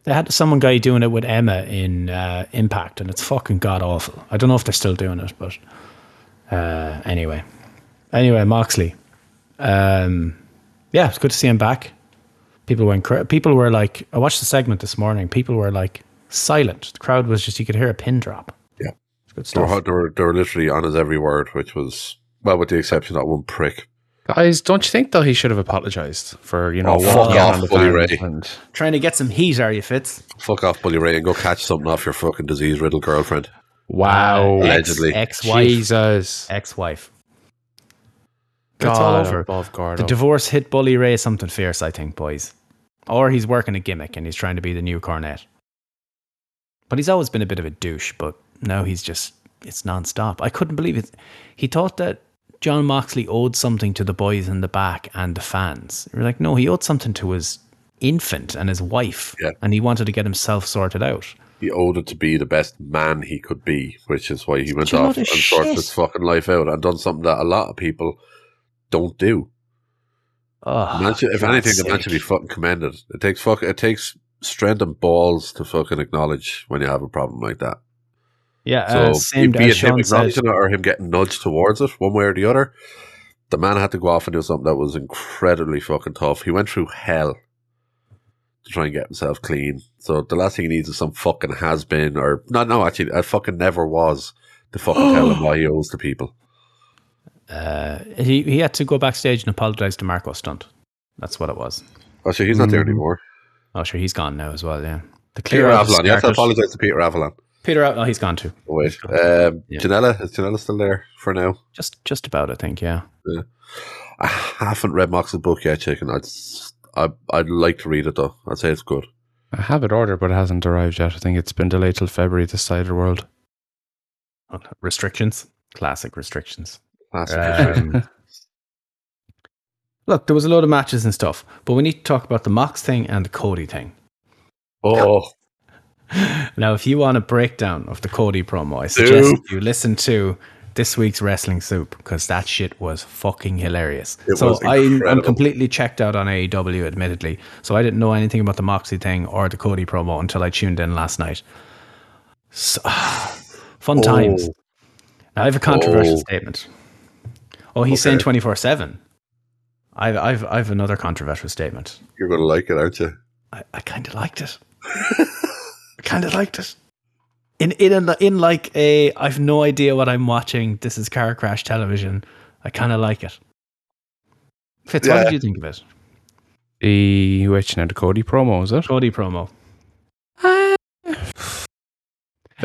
They had someone guy doing it with Emma in uh, Impact, and it's fucking god awful. I don't know if they're still doing it, but uh, anyway, anyway, Moxley. Um, yeah, it's good to see him back. People went. Cra- people were like, I watched the segment this morning. People were like silent. The crowd was just. You could hear a pin drop. Yeah. it's good They were, stuff. they, were, they were literally on his every word, which was, well, with the exception of that one prick. Guys, don't you think though he should have apologized for you know Oh, fuck off, on the Bully Ray. and Trying to get some heat, are you, Fitz? Fuck off, Bully Ray, and go catch something off your fucking disease riddled girlfriend. wow, Allegedly. Ex-wife. Jesus, Ex-wife. God it's all over. above Gordo. The divorce hit Bully Ray something fierce, I think, boys. Or he's working a gimmick and he's trying to be the new Cornette. But he's always been a bit of a douche, but now he's just, it's non-stop. I couldn't believe it. He thought that Jon Moxley owed something to the boys in the back and the fans. You're like, no, he owed something to his infant and his wife. Yeah. And he wanted to get himself sorted out. He owed it to be the best man he could be, which is why he went off and sorted his fucking life out and done something that a lot of people don't do. Oh, Man should- if anything, the man should be fucking commended. It takes fuck. It takes strength and balls to fucking acknowledge when you have a problem like that. Yeah, So uh, same be it him said. acknowledging it or him getting nudged towards it, one way or the other. The man had to go off and do something that was incredibly fucking tough. He went through hell to try and get himself clean. So the last thing he needs is some fucking has been or no, no, actually, I fucking never was to fucking tell him what he owes to people. Uh, he he had to go backstage and apologize to Marco Stunt. That's what it was. Oh, so he's not there Mm. anymore. Oh, sure, he's gone now as well. Yeah, the Peter out of Avalon. You have to apologize to Peter Avalon. Peter out. Oh, he's gone too. Oh, wait, um, Yeah. Janela is Janela still there for now? Just just about, I think. Yeah. I haven't read Mox's book yet, chicken. I'd s- I, I'd like to read it though. I'd say it's good. I have it ordered, but it hasn't arrived yet. I think it's been delayed till February this side of the world. Restrictions. Classic restrictions. Um, look, there was a lot of matches and stuff, but we need to talk about the Mox thing and the Cody thing. oh, Now, if you want a breakdown of the Cody promo, I suggest you listen to this week's Wrestling Soup because that shit was fucking hilarious. It so I'm, I'm completely checked out on AEW, admittedly. So I didn't know anything about the Moxie thing or the Cody promo until I tuned in last night. So, fun times. Now, I have a controversial Oh. statement. Oh, he's saying 24 7. I've, I've, I've another controversial statement. you're gonna like it, aren't you? I, I kind of liked it. I kind of liked it. In in a, in like a I've no idea what I'm watching. This is car crash television. I kind of like it. Fitz, what Yeah. did you think of it? The which now the Cody promo is it? Cody promo. Ah.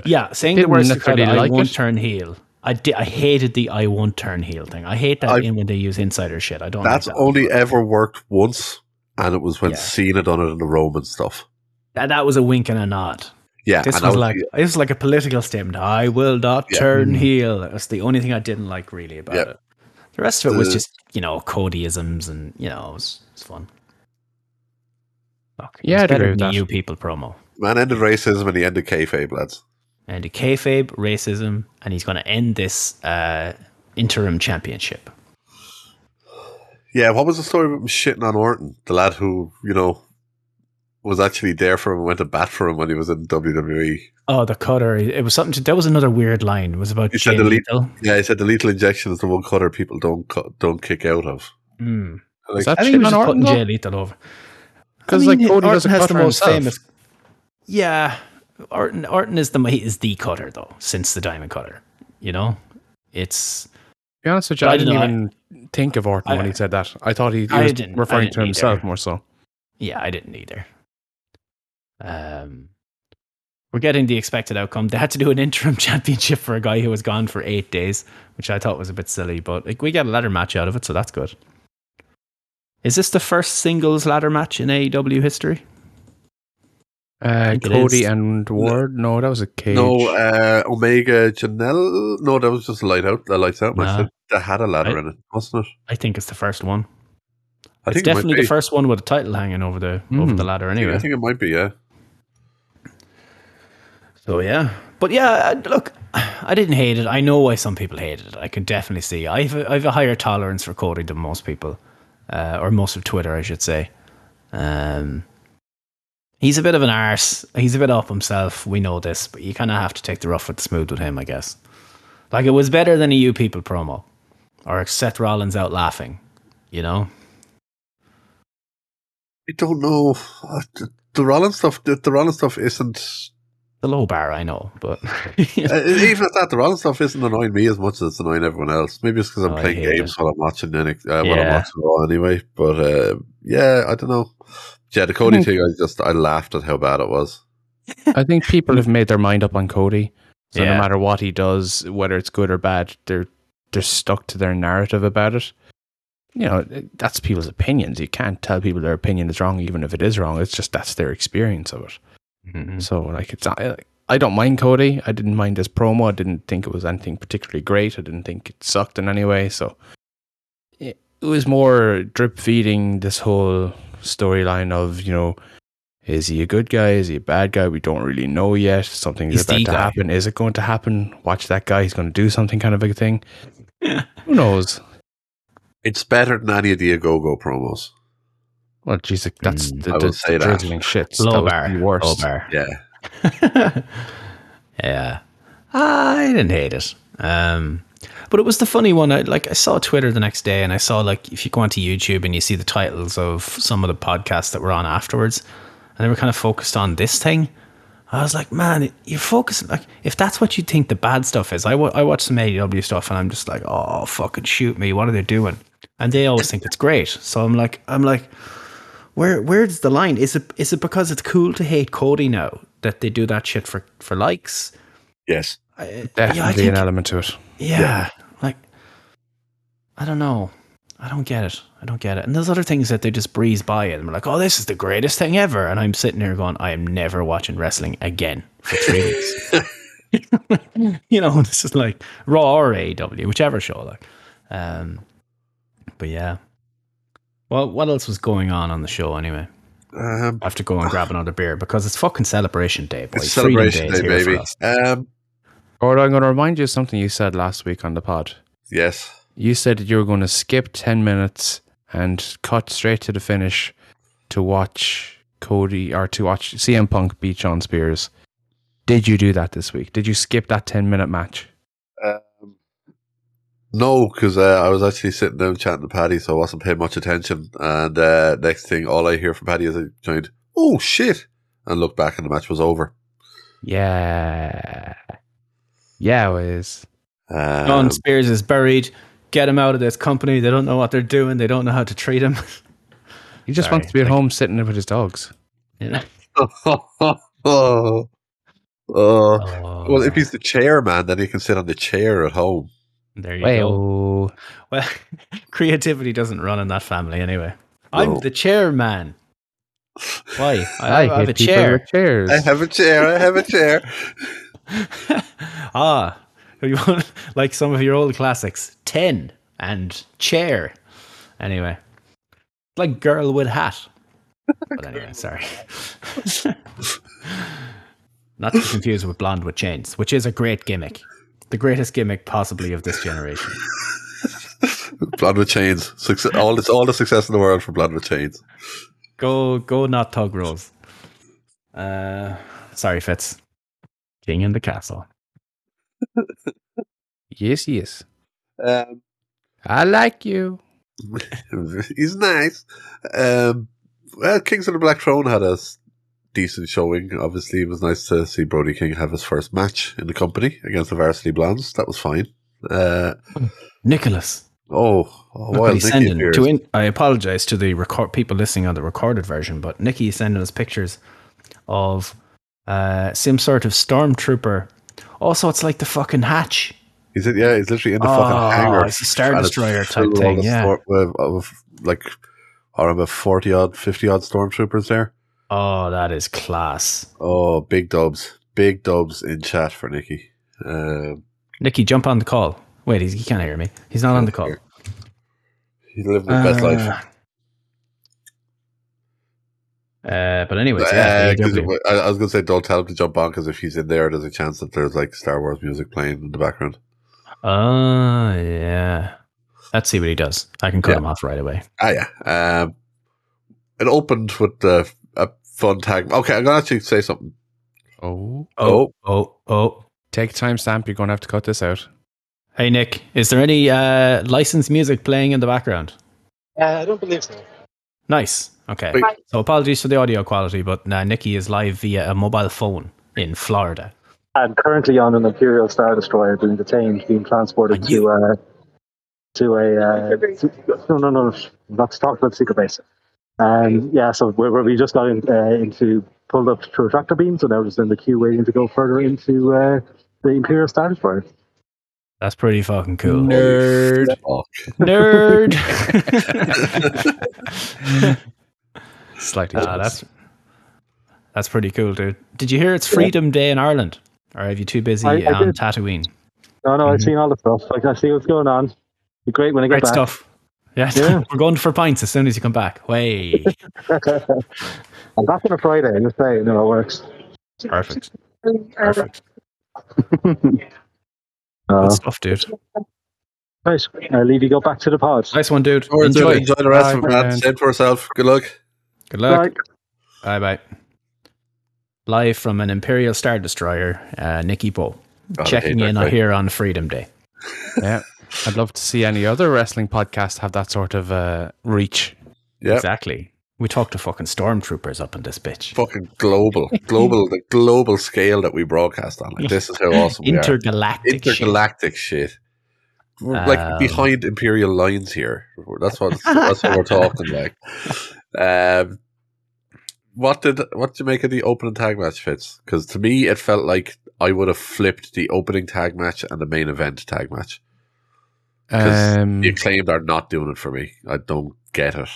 yeah, saying the words to crowd, necessarily I won't it. turn heel. I di- I hated the I won't turn heel thing. I hate that I- in when they use insider shit. I don't. That's like that. only ever worked once, and it was when Yeah. Cena done it in the Roman stuff. that. That was a wink and a nod. Yeah, This and that was like the- this was like a political statement. I will not Yeah. turn mm-hmm. heel. That's the only thing I didn't like really about Yeah. it. The rest of it was just you know Codyisms and you know it was, it was fun. Look, it Yeah, was I'd better agree with than that. the you people promo man ended racism and he ended kayfabe, lads. And the kayfabe racism, and he's going to end this uh, interim championship. Yeah, what was the story about him shitting on Orton, the lad who you know was actually there for him and went to bat for him when he was in WWE. Oh, the cutter. It was something. To, that was another weird line. It was about He said the Lethal. Yeah, he said the lethal injection is the one cutter people don't cut, don't kick out of. Hmm. Like, Is that I think he was just on putting Orton? Jay Lethal over. 'Cause, I like, Cody Orton has the most himself. famous. Yeah, Orton. Orton is the is the cutter though since the Diamond Cutter. You know, it's To be honest with you, I I didn't know, even think of Orton I- when he said that. I thought he, he I was referring to himself either. more so. yeah. I didn't either. Um, we're getting the expected outcome. They had to do an interim championship for a guy who was gone for eight days, which I thought was a bit silly. But like, we get a ladder match out of it, so that's good. Is this the first singles ladder match in AEW history? Uh, it Cody is. and Ward? No, that was a cage. no, uh, Omega Janela. No, that was just a light out. The lights out. Nah. That had a ladder I- in it, wasn't it? I think it's the first one. I it's think it definitely be. the first one with a title hanging over the over Mm. the ladder. Anyway, I think it might be. Yeah. So yeah, but yeah, uh, look, I didn't hate it. I know why some people hated it. I can definitely see. I have a, I have a higher tolerance for Cody than most people, uh, or most of Twitter, I should say. Um, he's a bit of an arse. He's a bit up himself. We know this, but you kind of have to take the rough with the smooth with him, I guess. Like it was better than a you people promo, or Seth Rollins out laughing. You know, I don't know. Uh, The, the Rollins stuff. The, the Rollins stuff isn't. the low bar, I know, but Uh, even at that, the Rollins stuff isn't annoying me as much as it's annoying everyone else. Maybe it's because I'm Oh, playing games it. while I'm watching uh, while I'm Yeah. watching Raw anyway. But uh, yeah, I don't know. Yeah, the Cody thing. I just I laughed at how bad it was. I think people have made their mind up on Cody. So Yeah. no matter what he does, whether it's good or bad, they're they're stuck to their narrative about it. You know, that's people's opinions. You can't tell people their opinion is wrong, even if it is wrong. It's just that's their experience of it. Mhm. So like it's I, I don't mind Cody. I didn't mind his promo. I didn't think it was anything particularly great. I didn't think it sucked in any way. So it, it was more drip feeding this whole storyline of you know is he a good guy? Is he a bad guy? We don't really know yet. Something's He's about to guy. happen. Is it going to happen? Watch that guy. He's going to do something kind of a thing. Who knows? It's better than any of the Go Mm, promos. Well, jeez, that's Mm, the, I the, that. drizzling shit. low that bar, the worst. low bar. Yeah, yeah, I didn't hate it. Um, but it was the funny one. I like I saw Twitter the next day, and I saw like if you go onto YouTube and you see the titles of some of the podcasts that were on afterwards, and they were kind of focused on this thing. I was like, man, you're focusing like if that's what you think the bad stuff is. I I watch some AEW stuff, and I'm just like, oh fucking shoot me, what are they doing? And they always think it's great. So I'm like, I'm like, where where's the line? Is it is it because it's cool to hate Cody now that they do that shit for for likes? yes. I- Definitely yeah, I an element to it. yeah, like I don't know. I don't get it. I don't get it. And there's other things that they just breeze by and we're like, oh, this is the greatest thing ever. And I'm sitting here going, I am never watching wrestling again for three weeks. you know, this is like Raw or AEW, whichever show. Like, um, but yeah. Well, what else was going on on the show anyway? Um, I have to go and grab another beer because it's fucking celebration day. Boy. it's celebration is day, baby. Um, Or I'm going to remind you of something you said last week on the pod. yes. You said that you were going to skip 10 minutes and cut straight to the finish to watch Cody or to watch CM Punk beat Shawn Spears. Did you do that this week? Did you skip that 10 minute match? Um, no, because uh, I was actually sitting down chatting to Paddy, so I wasn't paying much attention. And uh, next thing, all I hear from Paddy is I joined, oh shit, and look back and the match was over. Yeah. Yeah, it is. Um, Shawn Spears is buried. Get him out of this company. They don't know what they're doing. They don't know how to treat him. He just Sorry, wants to be at like- home sitting there with his dogs. Yeah. oh, oh. Oh, Well, if he's the chairman, then he can sit on the chair at home. there you go. Well, Well, creativity doesn't run in that family anyway. I'm the chairman. Why? I, I, I have a chair. chairs. I have a chair. I have a chair. ah, you want like some of your old classics, ten and chair. Anyway, like girl with hat. But anyway, sorry. Not to be confused with blonde with chains, which is a great gimmick, the greatest gimmick possibly of this generation. Blood with chains. Success, all, it's all the success in the world for Blood with chains. Go, go, not tug rose. Uh, sorry, Fitz. King in the castle. Yes, yes. Um, I like you. he's nice. Um, well, Kings of the Black Throne had a decent showing. Obviously, it was nice to see Brody King have his first match in the company against the Varsity Blondes. That was fine. Uh, Nicholas. oh, oh Look well, what sending. To in, I apologize to the record people listening on the recorded version, but Nikki is sending us pictures of uh, some sort of stormtrooper. Also, it's like the fucking hatch. He's in, yeah, he's literally in the Oh, fucking hangar. it's a Star Destroyer type thing, yeah. stor- of, of like, or about forty odd, fifty odd stormtroopers there. Oh, that is class. Oh, big dubs, big dubs in chat for Nikki. Um, Nikki, jump on the call. Wait, he's, he can't hear me. He's not on the call. he's living his best life. Uh, but anyways, yeah, Uh, 'cause AEW. I, I was going to say, don't tell him to jump on because if he's in there, there's a chance that there's like Star Wars music playing in the background. Oh, yeah. Let's see what he does. I can cut Yeah. him off right away. Ah, yeah. Um, it opened with uh, a fun tag. Okay, I'm going to actually say something. Oh. Oh, Oh, oh. Take a timestamp. You're going to have to cut this out. Hey, Nick, is there any uh, licensed music playing in the background? Uh, I don't believe so. Nice. Okay. Wait. So apologies for the audio quality, but uh, Nikki is live via a mobile phone in Florida. I'm currently on an Imperial Star Destroyer being detained, being transported to uh, to a uh, to- no no no not to talk about secret base. Um, yeah, so we we just got in, uh, into pulled up through a tractor beam, so now we're just in the queue waiting to go further into uh, the Imperial Star Destroyer. That's pretty fucking cool. Nerd. Nerd. Slightly. Ah, that's that's pretty cool, dude. Did you hear it's Freedom Day in Ireland? Or are you too busy I- I on did. Tatooine? No, no, I've Mhm. seen all the stuff. Like I see what's going on. Be great when I get Great back. stuff. Yeah, Yeah. we're going for pints as soon as you come back. Way. I'm back on a Friday. I just say no, it works. Perfect. Perfect. Uh, Good stuff, dude. Nice. I'll leave you go back to the pod. Nice one, dude. All right, Enjoy. enjoy. enjoy the rest of it, Bye, man. friend. Send for yourself. Good luck. Good luck. Bye. Bye bye. Live from an Imperial Star Destroyer, uh, Nikki Bo. God, checking in that here on Freedom Day. yeah. I'd love to see any other wrestling podcast have that sort of uh, reach. Yeah. Exactly. We talked to fucking stormtroopers up in this bitch. Fucking global, global, the global scale that we broadcast on. Like this is how awesome we are. Intergalactic. shit. Shit. We're like Um, behind imperial lines here. That's what that's what we're talking like. Um, what did what did you make of the opening tag match, fits? Because to me, it felt like I would have flipped the opening tag match and the main event tag match. 'Cause Um, The acclaimed are not doing it for me. I don't get it.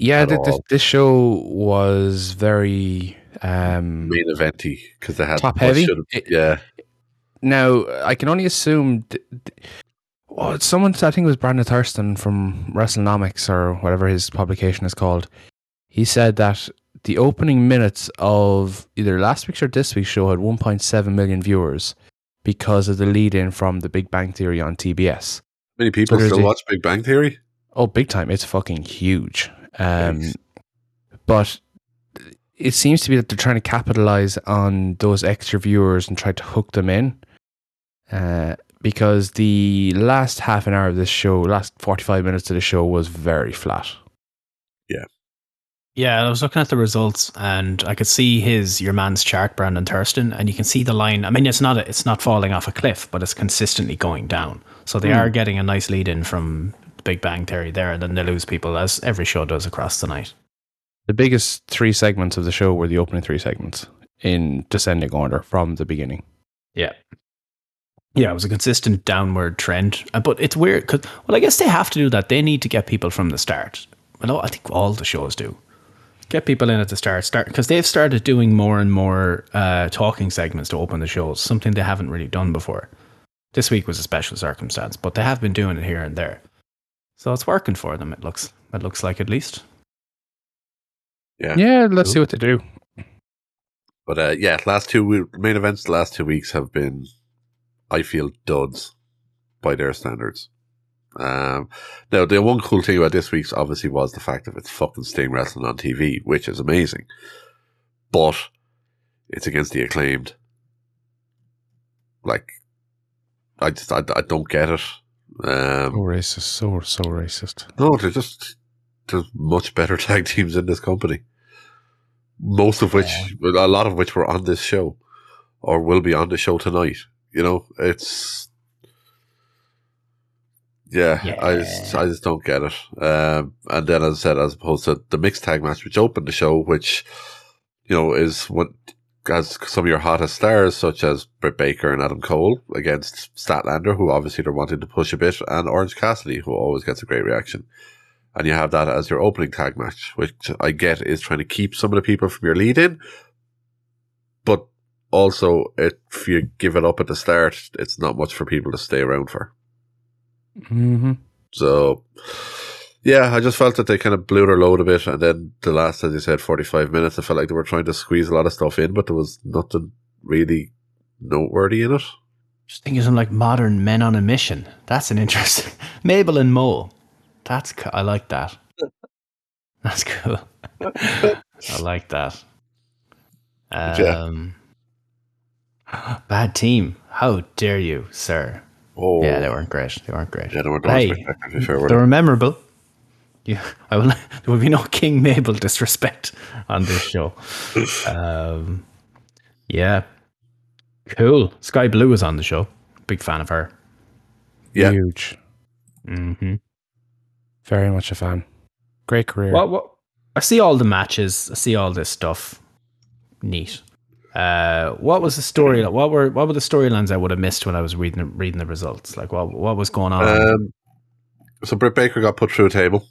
Yeah, th- this, this show was very um, Main eventy because they had Top heavy? It- yeah, Now, I can only assume. Th- th- oh, someone, I think it was Brandon Thurston from WrestleNomics or whatever his publication is called. He said that the opening minutes of either last week's or this week's show had 1.7 million viewers because of the lead in from The Big Bang Theory on TBS. many people there's still a- watch Big Bang Theory. Oh, big time. It's fucking huge. Um, Nice. but it seems to be that they're trying to capitalize on those extra viewers and try to hook them in. Uh, because the last half an hour of this show, last 45 minutes of the show was very flat. Yeah, Yeah, I was looking at the results and I could see his your man's chart, Brandon Thurston, and you can see the line. I mean, it's not a, it's not falling off a cliff, but it's consistently going down. So they Hmm. are getting a nice lead in from the Big Bang Theory there, and then they lose people as every show does across the night. The biggest three segments of the show were the opening three segments in descending order from the beginning. Yeah. Yeah, it was a consistent downward trend, Uh, but it's weird because well, I guess they have to do that. They need to get people from the start. Well, I think all the shows do. Get people in at the start, start because they've started doing more and more uh, talking segments to open the shows, something they haven't really done before. This week was a special circumstance, but they have been doing it here and there, so it's working for them. It looks, it looks like at least. Yeah. Yeah, let's Cool. see what they do. But uh, yeah, last two main events, the last two weeks have been, I feel, duds by their standards. Um, now, the one cool thing about this week's obviously was the fact that it's fucking Sting wrestling on TV, which is amazing. But it's against the acclaimed. Like, I just I, I don't get it. Um, So racist. So so racist. no, they're just there's much better tag teams in this company. Most of which, a lot of which were on this show, or will be on the show tonight. You know, it's yeah, I just I just don't get it. Um, and then, as I said, as opposed to the mixed tag match, which opened the show, which you know is what has some of your hottest stars, such as Britt Baker and Adam Cole, against Statlander, who obviously they're wanting to push a bit, and Orange Cassidy, who always gets a great reaction. And you have that as your opening tag match, which I get is trying to keep some of the people from your lead in, but also if you give it up at the start, it's not much for people to stay around for. Mm-hmm. So, yeah, I just felt that they kind of blew their load a bit. And then the last, as you said, 45 minutes, I felt like they were trying to squeeze a lot of stuff in, but there was nothing really noteworthy in it. Just think of some like modern men on a mission. That's an interesting. Mabel and Mo. That's co- I like that. That's cool. I like that. Yeah. Um, bad team. How dare you, sir? Oh, Yeah, they weren't great. They weren't great. Yeah, they weren't But hey, spectacular, fair, they they? were memorable. Yeah, I will. There will be no King Mabel disrespect on this show. Um, yeah, cool. Skye Blue was on the show. Big fan of her. Yeah. Huge. Mm-hmm. Very much a fan. Great career. What? What? I see all the matches. I see all this stuff. Neat. Uh, what was the story? What were what were the storylines I would have missed when I was reading reading the results? Like what what was going on? Um, so Britt Baker got put through a table.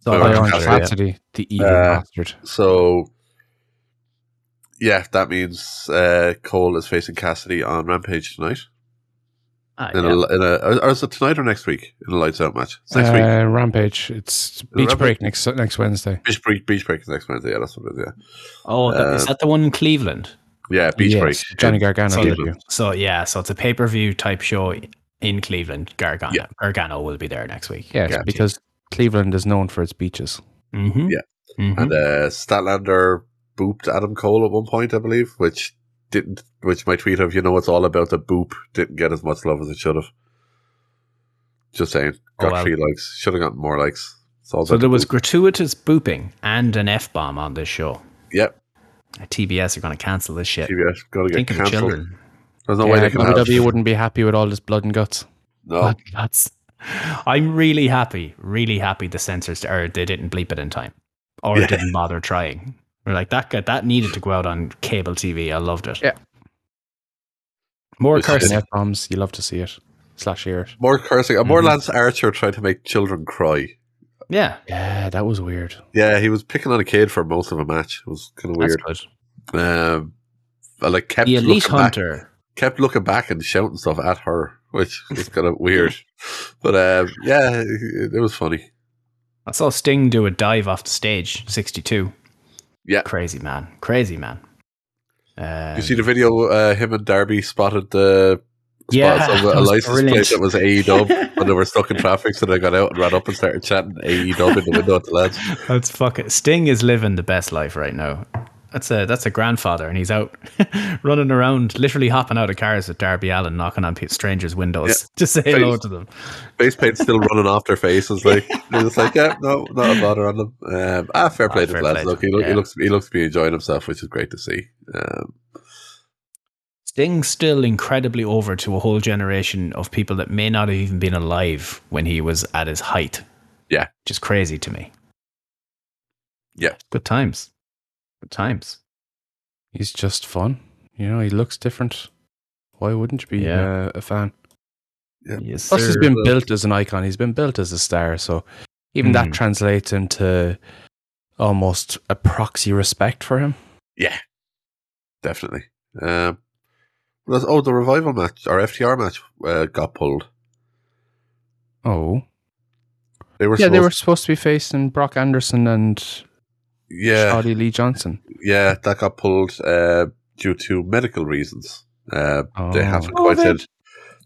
So Orange By I- Orange Cassidy, Cassidy, the evil Uh, bastard. So, yeah, that means uh, Cole is facing Cassidy on Rampage tonight. Ah, In yeah. a, in a, or is it tonight or next week in a lights out match? It's next week. Uh, Rampage. It's Beach Rampage? Break next next Wednesday. Beach break, beach break is next Wednesday. Yeah, that's what it is. Yeah, Oh, that, is uh, that the one in Cleveland? yeah, beach Yes, break. Johnny Gargano So, did Cleveland. you. so yeah, so it's a pay per view type show in Cleveland. Gargano, Yeah. Gargano will be there next week. Yeah, because Cleveland is known for its beaches. Mm-hmm. Yeah. Mhm. And uh, Statlander booped Adam Cole at one point, I believe, which didn't. Which my tweet of you know it's all about the boop didn't get as much love as it should have. Just saying, Oh, got well. three likes. Should have gotten more likes. It's all So there the was boop. gratuitous booping and an f bomb on this show. Yep. TBS are going to cancel this shit. TBS got to get Think of the cancelled. children. There's no way yeah, they can have. WWE wouldn't be happy with all this blood and guts. No, Blood guts. I'm really happy, really happy the censors or they didn't bleep it in time, or Yeah. didn't bother trying. We're like that. got- That needed to go out on cable TV. I loved it. Yeah. More It's cursing. F bombs, you love to see it. Slash hear it. more cursing. And more. Lance Archer trying to make children cry. Yeah, Yeah, that was weird. Yeah, he was picking on a kid for most of a match. It was kind of that's weird. good. Um, I like kept The elite looking back, hunter. Kept looking back and shouting stuff at her, which was kind of weird. But um, yeah, it, it was funny. I saw Sting do a dive off the stage. Sixty-two. Yeah. crazy man. Crazy man. Um, you see the video? Uh, him and Darby spotted the Yeah, spots of a, license brilliant. plate that was AE Dub when they were stuck in traffic, so they got out and ran up and started chatting AE Dub in the window at the lads. That's fucking Sting is living the best life right now. That's a that's a grandfather, and he's out running around, literally hopping out of cars with Darby Allin, knocking on strangers' windows Yeah. to say hello to them. Face paint still running off their faces. Like they're just like, yeah, no, not a bother on them. Um, ah, fair play Ah, to fair the lads. play Look, he, look, he looks he looks to be enjoying himself, which is great to see. Um, Sting's still incredibly over to a whole generation of people that may not have even been alive when he was at his height. Yeah. which is crazy to me. Yeah. good times, times. He's just fun. You know, he looks different. Why wouldn't you be Yeah. uh, a fan? Yes, Plus, he's sir. been built as an icon. He's been built as a star. So even that Mm. translates into almost a proxy respect for him. yeah, definitely. Um, there's- oh, the revival match our FTR match uh, got pulled. Oh, They were yeah, they were supposed to be facing Brock Anderson and yeah Shotty Lee Johnson. yeah that got pulled uh, due to medical reasons. Uh, They Oh. haven't quite said COVID.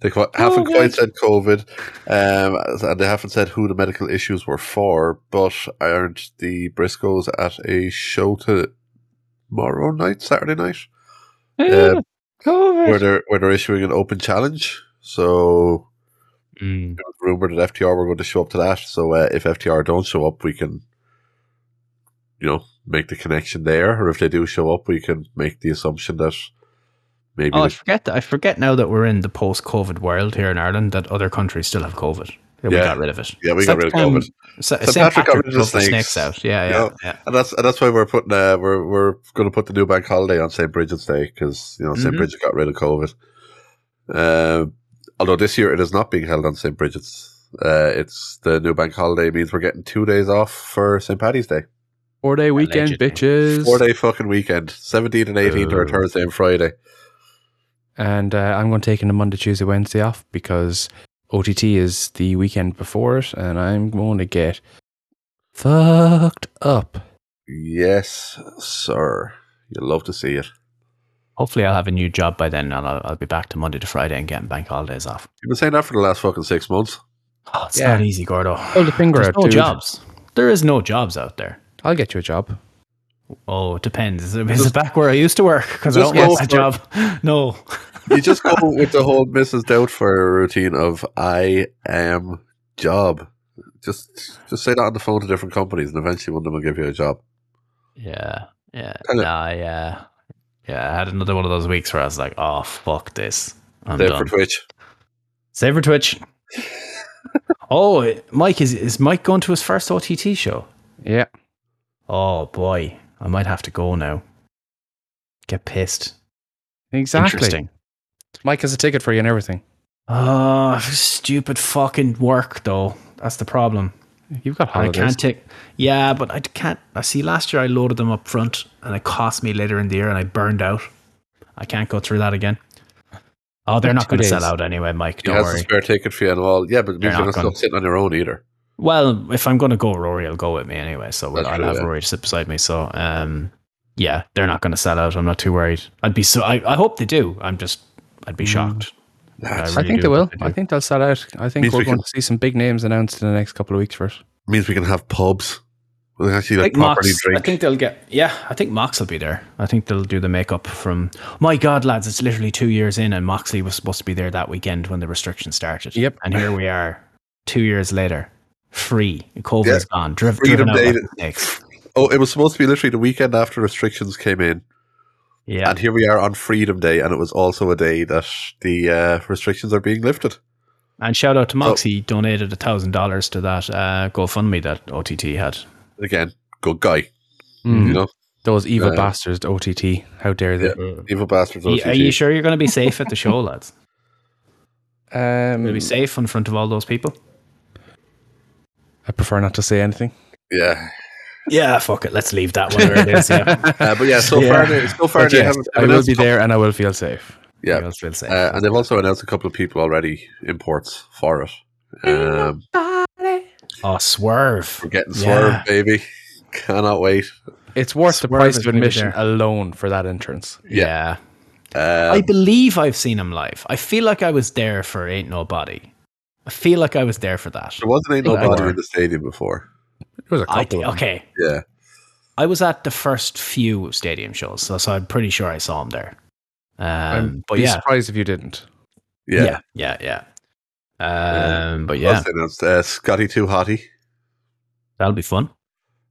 they qu- haven't quite said COVID, um, and they haven't said who the medical issues were for. But aren't the Briscoes at a show tomorrow night, Saturday night, Yeah, where COVID. they're where they're issuing an open challenge. So Mm. it was rumored that FTR were going to show up to that. So uh, if FTR don't show up, we can, you know, make the connection there. Or if they do show up, we can make the assumption that maybe Oh, I forget that. I forget now that we're in the post-COVID world here in Ireland that other countries still have COVID. Yeah, we got rid of it. Yeah, we got rid of COVID. Sa- St. St. Patrick got rid of the drove the snakes. snakes out. Yeah, yeah, Yeah. yeah. and that's and that's why we're putting uh, we're we're going to put the new bank holiday on St Bridget's Day because you know St Mhm. Bridget got rid of COVID. Uh, although this year it is not being held on St Bridget's. Uh, it's the new bank holiday means we're getting two days off for St Paddy's Day. Four day weekend, Allegedly. bitches. Four day fucking weekend. 17th and 18th are Oh. Thursday and Friday. And uh, I'm going to take in a Monday, Tuesday, Wednesday off because OTT is the weekend before it, and I'm going to get fucked up. Yes, sir. You'll love to see it. Hopefully, I'll have a new job by then, and I'll, I'll be back to Monday to Friday and getting bank holidays off. You've been saying that for the last fucking six months. Oh, it's Yeah. not easy, Gordo. Hold the finger There's out, no dude. jobs. There is no jobs out there. I'll get you a job. Oh, it depends. Is it, is it back where I used to work? Because I don't go want that job. No. You just go with the whole Mrs. Doubtfire routine of I am job. Just just say that on the phone to different companies, and eventually one of them will give you a job. Yeah, yeah. Tell it. Nah, yeah. Yeah, I had another one of those weeks where I was like, oh, fuck this. I'm Save done. for Twitch. Save for Twitch. oh, Mike, is, is Mike going to his first OTT show? Yeah. Oh, boy. I might have to go now. Get pissed. Exactly. Interesting. Mike has a ticket for you and everything. Oh, stupid fucking work, though. That's the problem. You've got And I can't take. Yeah, but I can't. I see. Last year I loaded them up front, and it cost me later in the year, and I burned out. I can't go through that again. Oh, they're not going to sell out anyway, Mike. Don't he has a worry. spare ticket for you and all. Yeah, but They're you're not not gonna- sitting on your own either. Well, if I'm going to go, Rory will go with me anyway. So we'll, I'll true, have yeah. Rory to sit beside me. So, um, yeah, they're not going to sell out. I'm not too worried. I'd be so. I, I hope they do. I'm just. I'd be shocked. That I really think they will. they I think they'll sell out. I think Means we're we going can- to see some big names announced in the next couple of weeks for it. means we can have pubs. We'll actually I like think properly Mox, I think they'll get. Yeah, I think Mox will be there. I think they'll do the makeup from. My God, lads, it's literally two years in, and Moxley was supposed to be there that weekend when the restrictions started. Yep. And here we are, two years later, free. COVID Yeah. is gone. Driv- Freedom driven out Day. like snakes. oh, it was supposed to be literally the weekend after restrictions came in, Yeah. and here we are on Freedom Day, and it was also a day that the uh, restrictions are being lifted. And shout out to Oh. Mox. He donated a thousand dollars to that uh, GoFundMe that OTT had. Again, good guy. Mm. You know, Those evil Uh, bastards, OTT. How dare they? evil bastards. Are you- OTT. Are you sure you're going to be safe at the show, lads? Um, Will you be safe in front of all those people? I prefer not to say anything. Yeah, Yeah, fuck it. Let's leave that one where it is. Yeah. uh, but yeah, so Yeah. far, they, so far But they yes, haven't. I will be couple- there and I will feel safe. Yeah, We'll feel safe. uh, and they've also announced a couple of people already imports for it. Um, oh, Swerve. we're getting Yeah. Swerve, baby. Cannot wait. It's worth the price of admission alone for that entrance. Yeah. Uh, I believe I've seen him live. I feel like I was there for Ain't Nobody. I feel like I was there for that. there wasn't ain't nobody in the stadium before. There was a I, couple of them. okay. Yeah, I was at the first few stadium shows, so, so I'm pretty sure I saw him there. Um, I'm but be yeah, surprised if you didn't. yeah. yeah, yeah, yeah. Um, but Yeah. yeah, announced uh, Scotty Too Hottie. that'll be fun.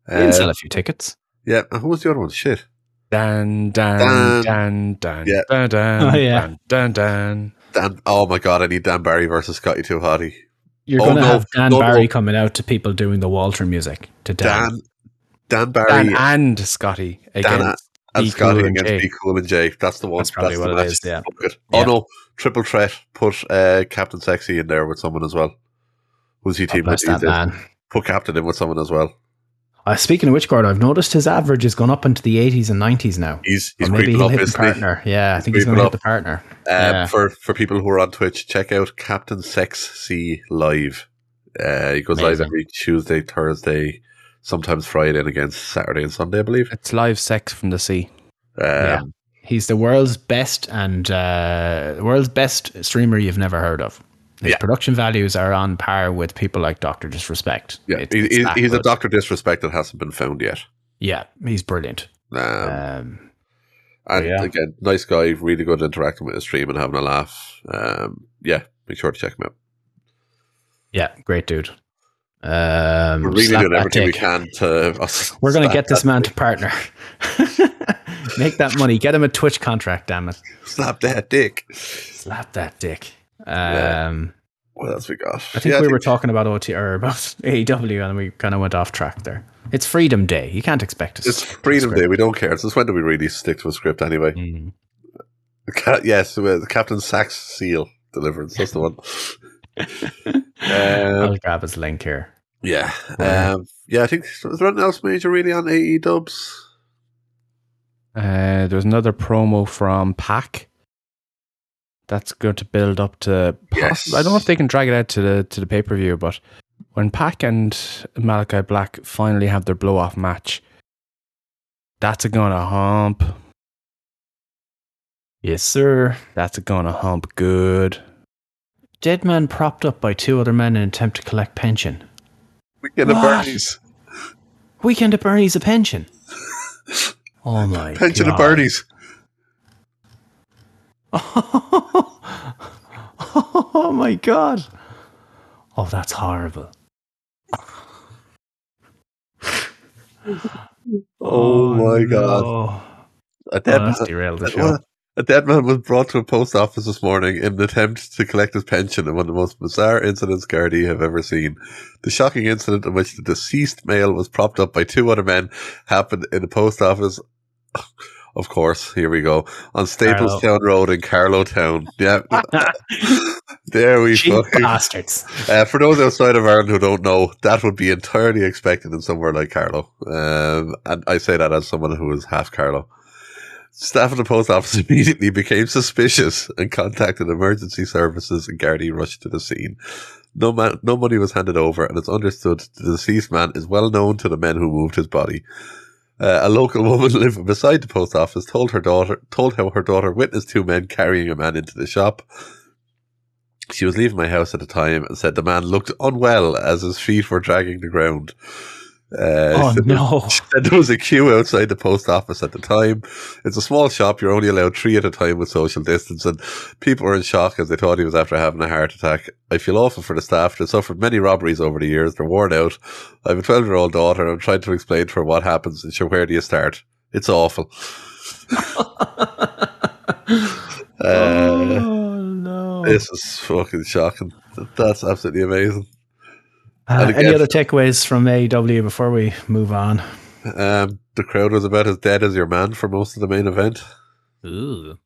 Uh, We'll sell a few tickets. yeah, who was the other one? Shit. Dan, dan, Dan. dan, dan, Yeah. dan, dan, Oh, yeah. dan, dan, dan. Dan. Oh my god, I need Dan Barry versus Scotty Too Hottie. You're Oh, going to no, have Dan no, no. Barry coming out to people doing the Walter music to Dan. Dan, Dan Barry Dan and Scotty against and Be Scotty Cool and against Jay. Be Cool and Jay. That's the one. That's probably the what it match. is, yeah. Fuck it. Yeah. Oh no, triple threat. Put uh, Captain Sexy in there with someone as well. Who's he God team with? that man. Put Captain in with someone as well. Uh, speaking of which, Gord, I've noticed his average has gone up into the 80s and 90s now. He's Or he's maybe creeping he'll up, hit the isn't he? partner. Yeah, I He's think he's going creeping to hit the partner. Um, Yeah. For for people who are on Twitch, check out Captain Sex C live. Uh, he goes live every Tuesday, Thursday, sometimes Friday, and again Saturday and Sunday, I believe. It's live sex from the sea. Um, Yeah. He's the world's best and uh, the world's best streamer you've never heard of. His Yeah. production values are on par with people like Doctor Disrespect. yeah. It's- He- it's he- he's a. Doctor Disrespect that hasn't been found yet. Yeah, he's brilliant. Um, Um, And yeah. again, nice guy, really good interacting with his stream and having a laugh. Um, yeah, make sure to check him out. Yeah, great dude. Um, We're really doing everything we can to. We're going to get this that- man to partner. Make that money. Get him a Twitch contract, damn it. Slap that dick. Slap that dick. Yeah. Um, What else we got? I think Yeah, we were talking about OT or about AEW and we kind of went off track there. It's Freedom Day. You can't expect us. It's Freedom Day. We don't care. Since when do we really stick to a script anyway? Mm. The Ca- yes, uh, Captain Sachs seal deliverance. That's the one. um, I'll grab his link here. yeah, um, yeah. I think was there anything else major really on AE Dubs? Uh, there's another promo from Pac. That's going to build up to. Yes. I don't know if they can drag it out to the to the pay per view, but when Pac and Malachi Black finally have their blow off match, that's a gonna hump. Yes, sir. That's a gonna hump good. Dead man propped up by two other men in attempt to collect pension. Weekend of What? Bernie's. Weekend at Bernie's a pension. Oh my Pension God. of Bernie's. oh my god. Oh, that's horrible. Oh, my oh, god! no. A Oh, dead that's man. derailed the show. A dead man was brought to a post office this morning in an attempt to collect his pension in one of the most bizarre incidents Gardaí have ever seen. The shocking incident in which the deceased male was propped up by two other men happened in the post office. Of course, here we go. On Staplestown Road in Carlow Town. Yeah. there we go. bastards. Uh, for those outside of Ireland who don't know, that would be entirely expected in somewhere like Carlow. Um, and I say that as someone who is half Carlow. Staff at the post office immediately became suspicious and contacted emergency services and Gardaí rushed to the scene. No man, no money was handed over and it's understood the deceased man is well known to the men who moved his body. Uh, a local woman living beside the post office told her daughter, told how her daughter witnessed two men carrying a man into the shop. She was leaving my house at the time and said the man looked unwell as his feet were dragging the ground. Uh, Oh no. there was a queue outside the post office at the time. It's a small shop. You're only allowed three at a time with social distance. And people were in shock as they thought he was after having a heart attack. I feel awful for the staff. They've suffered many robberies over the years. They're worn out. I have a 12 year old daughter. I'm trying to explain to her what happens. And sure, where do you start? It's awful. uh, oh no. this is fucking shocking. That's absolutely amazing. Uh, and any again- other takeaways from AEW before we move on? Um, the crowd was about as dead as your man for most of the main event. Ooh.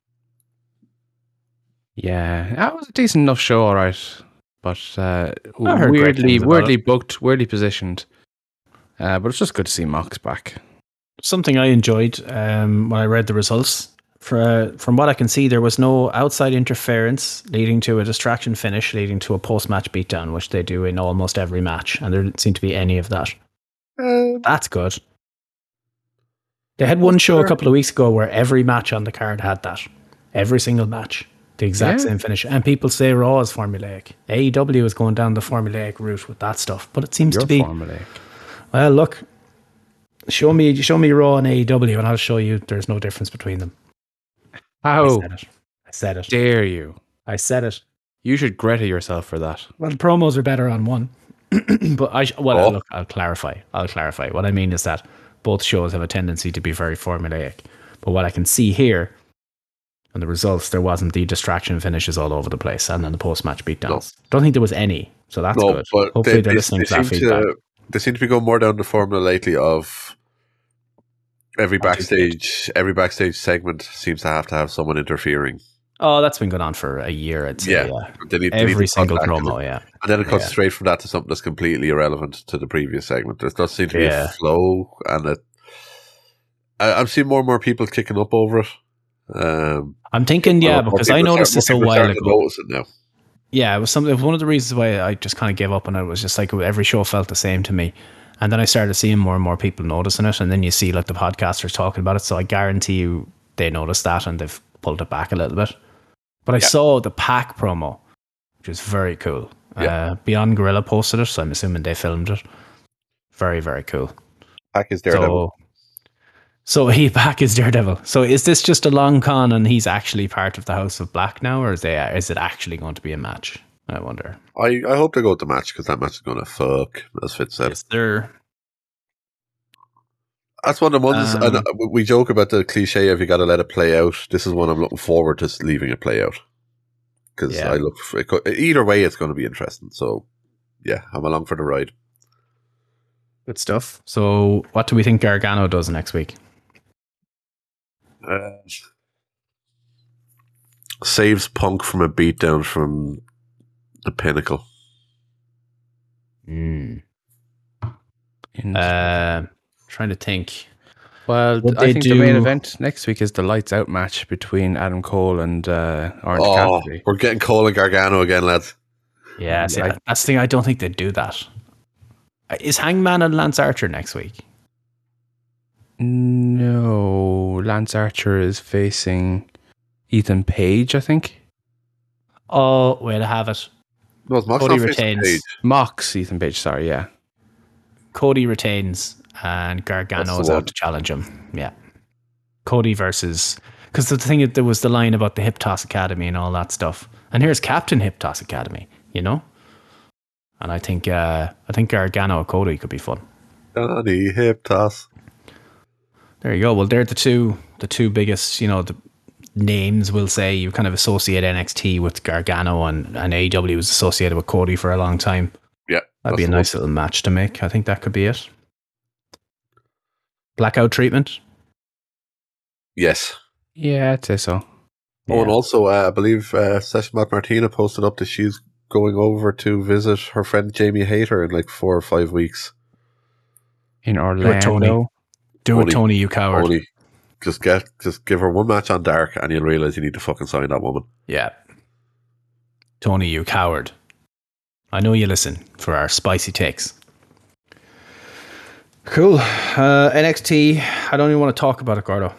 Yeah, that was a decent enough show, all right. But uh, I heard great weirdly, things about weirdly booked, weirdly positioned. Uh, but it's just good to see Mox back. Something I enjoyed um, when I read the results. For, uh, from what I can see, there was no outside interference leading to a distraction finish, leading to a post match beatdown, which they do in almost every match. And there didn't seem to be any of that. That's good. They had one show a couple of weeks ago where every match on the card had that. Every single match. The exact Yeah. same finish. And people say Raw is formulaic. AEW is going down the formulaic route with that stuff. But it seems Your to be formulaic. well, look, show me show me Raw and AEW, and I'll show you there's no difference between them. I oh. said it. I said it. dare you? I said it. You should Greta yourself for that. Well, the promos are better on one, but I, well, oh. look, I'll clarify. I'll clarify. What I mean is that both shows have a tendency to be very formulaic. But what I can see here, and the results, there wasn't the distraction finishes all over the place, and then the post match beatdowns. Don't think there was any, so that's No, good. but Hopefully they, they're listening they to that feedback. to they seem to be going more down the formula lately of every backstage every backstage segment seems to have to have someone interfering. Oh, that's been going on for a year. I'd say. Yeah. Yeah. They need, they Every single promo. it. Yeah. and then it cuts Yeah. straight from that to something that's completely irrelevant to the previous segment. There does seem to be Yeah. a flow, and it. I, I'm seeing more and more people kicking up over it. Um, I'm thinking, yeah, because I noticed start- this a more people are while ago. it. Yeah, it was something. It was one of the reasons why I just kind of gave up on it. Was just like every show felt the same to me, and then I started seeing more and more people noticing it, and then you see like the podcasters talking about it. So I guarantee you they noticed that and they've pulled it back a little bit. But I Yeah. saw the Pac promo, which was very cool. Yeah. Uh, Beyond Gorilla posted it, so I'm assuming they filmed it. Very very cool. Pac is Daredevil. So, So he back is Daredevil. So is this just a long con and he's actually part of the House of Black now, or is they is it actually going to be a match? I wonder. I, I hope they go with the match because that match is going to fuck, as Fitz said. Is there? That's one of the ones. Um, and uh, we joke about the cliche of you got to let it play out. This is one I'm looking forward to leaving it play out because Yeah. I look for it, either way. It's going to be interesting. So yeah, I'm along for the ride. Good stuff. So what do we think Gargano does next week? Uh, saves Punk from a beatdown from the pinnacle. Mm. In- Uh, trying to think. well, would I they think the main event next week is the lights out match between Adam Cole and uh, Orange Oh, Cassidy. we're getting Cole and Gargano again, lads. Yeah, see, I- that's the thing. I don't think they'd do that. Uh, Hangman and Lance Archer next week? No, Lance Archer is facing Ethan Page, I think. Oh, way to have it. No, Mox Cody retains. Mox Ethan Page, sorry, yeah. Cody retains, and Gargano the is one. out to challenge him. Yeah, Cody versus because the thing is, there was the line about the Hip Toss Academy and all that stuff, and here's Captain Hip Toss Academy, you know. And I think uh, I think Gargano Cody could be fun. Johnny hip toss. There you go. Well, they're the two the two biggest, you know, the names. We'll say you kind of associate NXT with Gargano, and and AEW was associated with Cody for a long time. Yeah, That'd be a that's the nice little match to make. I think that could be it. Blackout treatment. Yes. Yeah, I'd say so. Oh, and also, uh, I believe uh, Session Moth Martina posted up that she's going over to visit her friend Jamie Hayter in like four or five weeks. In it, Orlando. Tony. Do it, Tony. Tony, you coward. Only just get just give her one match on Dark, and you'll realize you need to fucking sign that woman. Yeah. Tony, you coward. I know you listen for our spicy takes. Cool. Uh, NXT. I don't even want to talk about it, Gordo.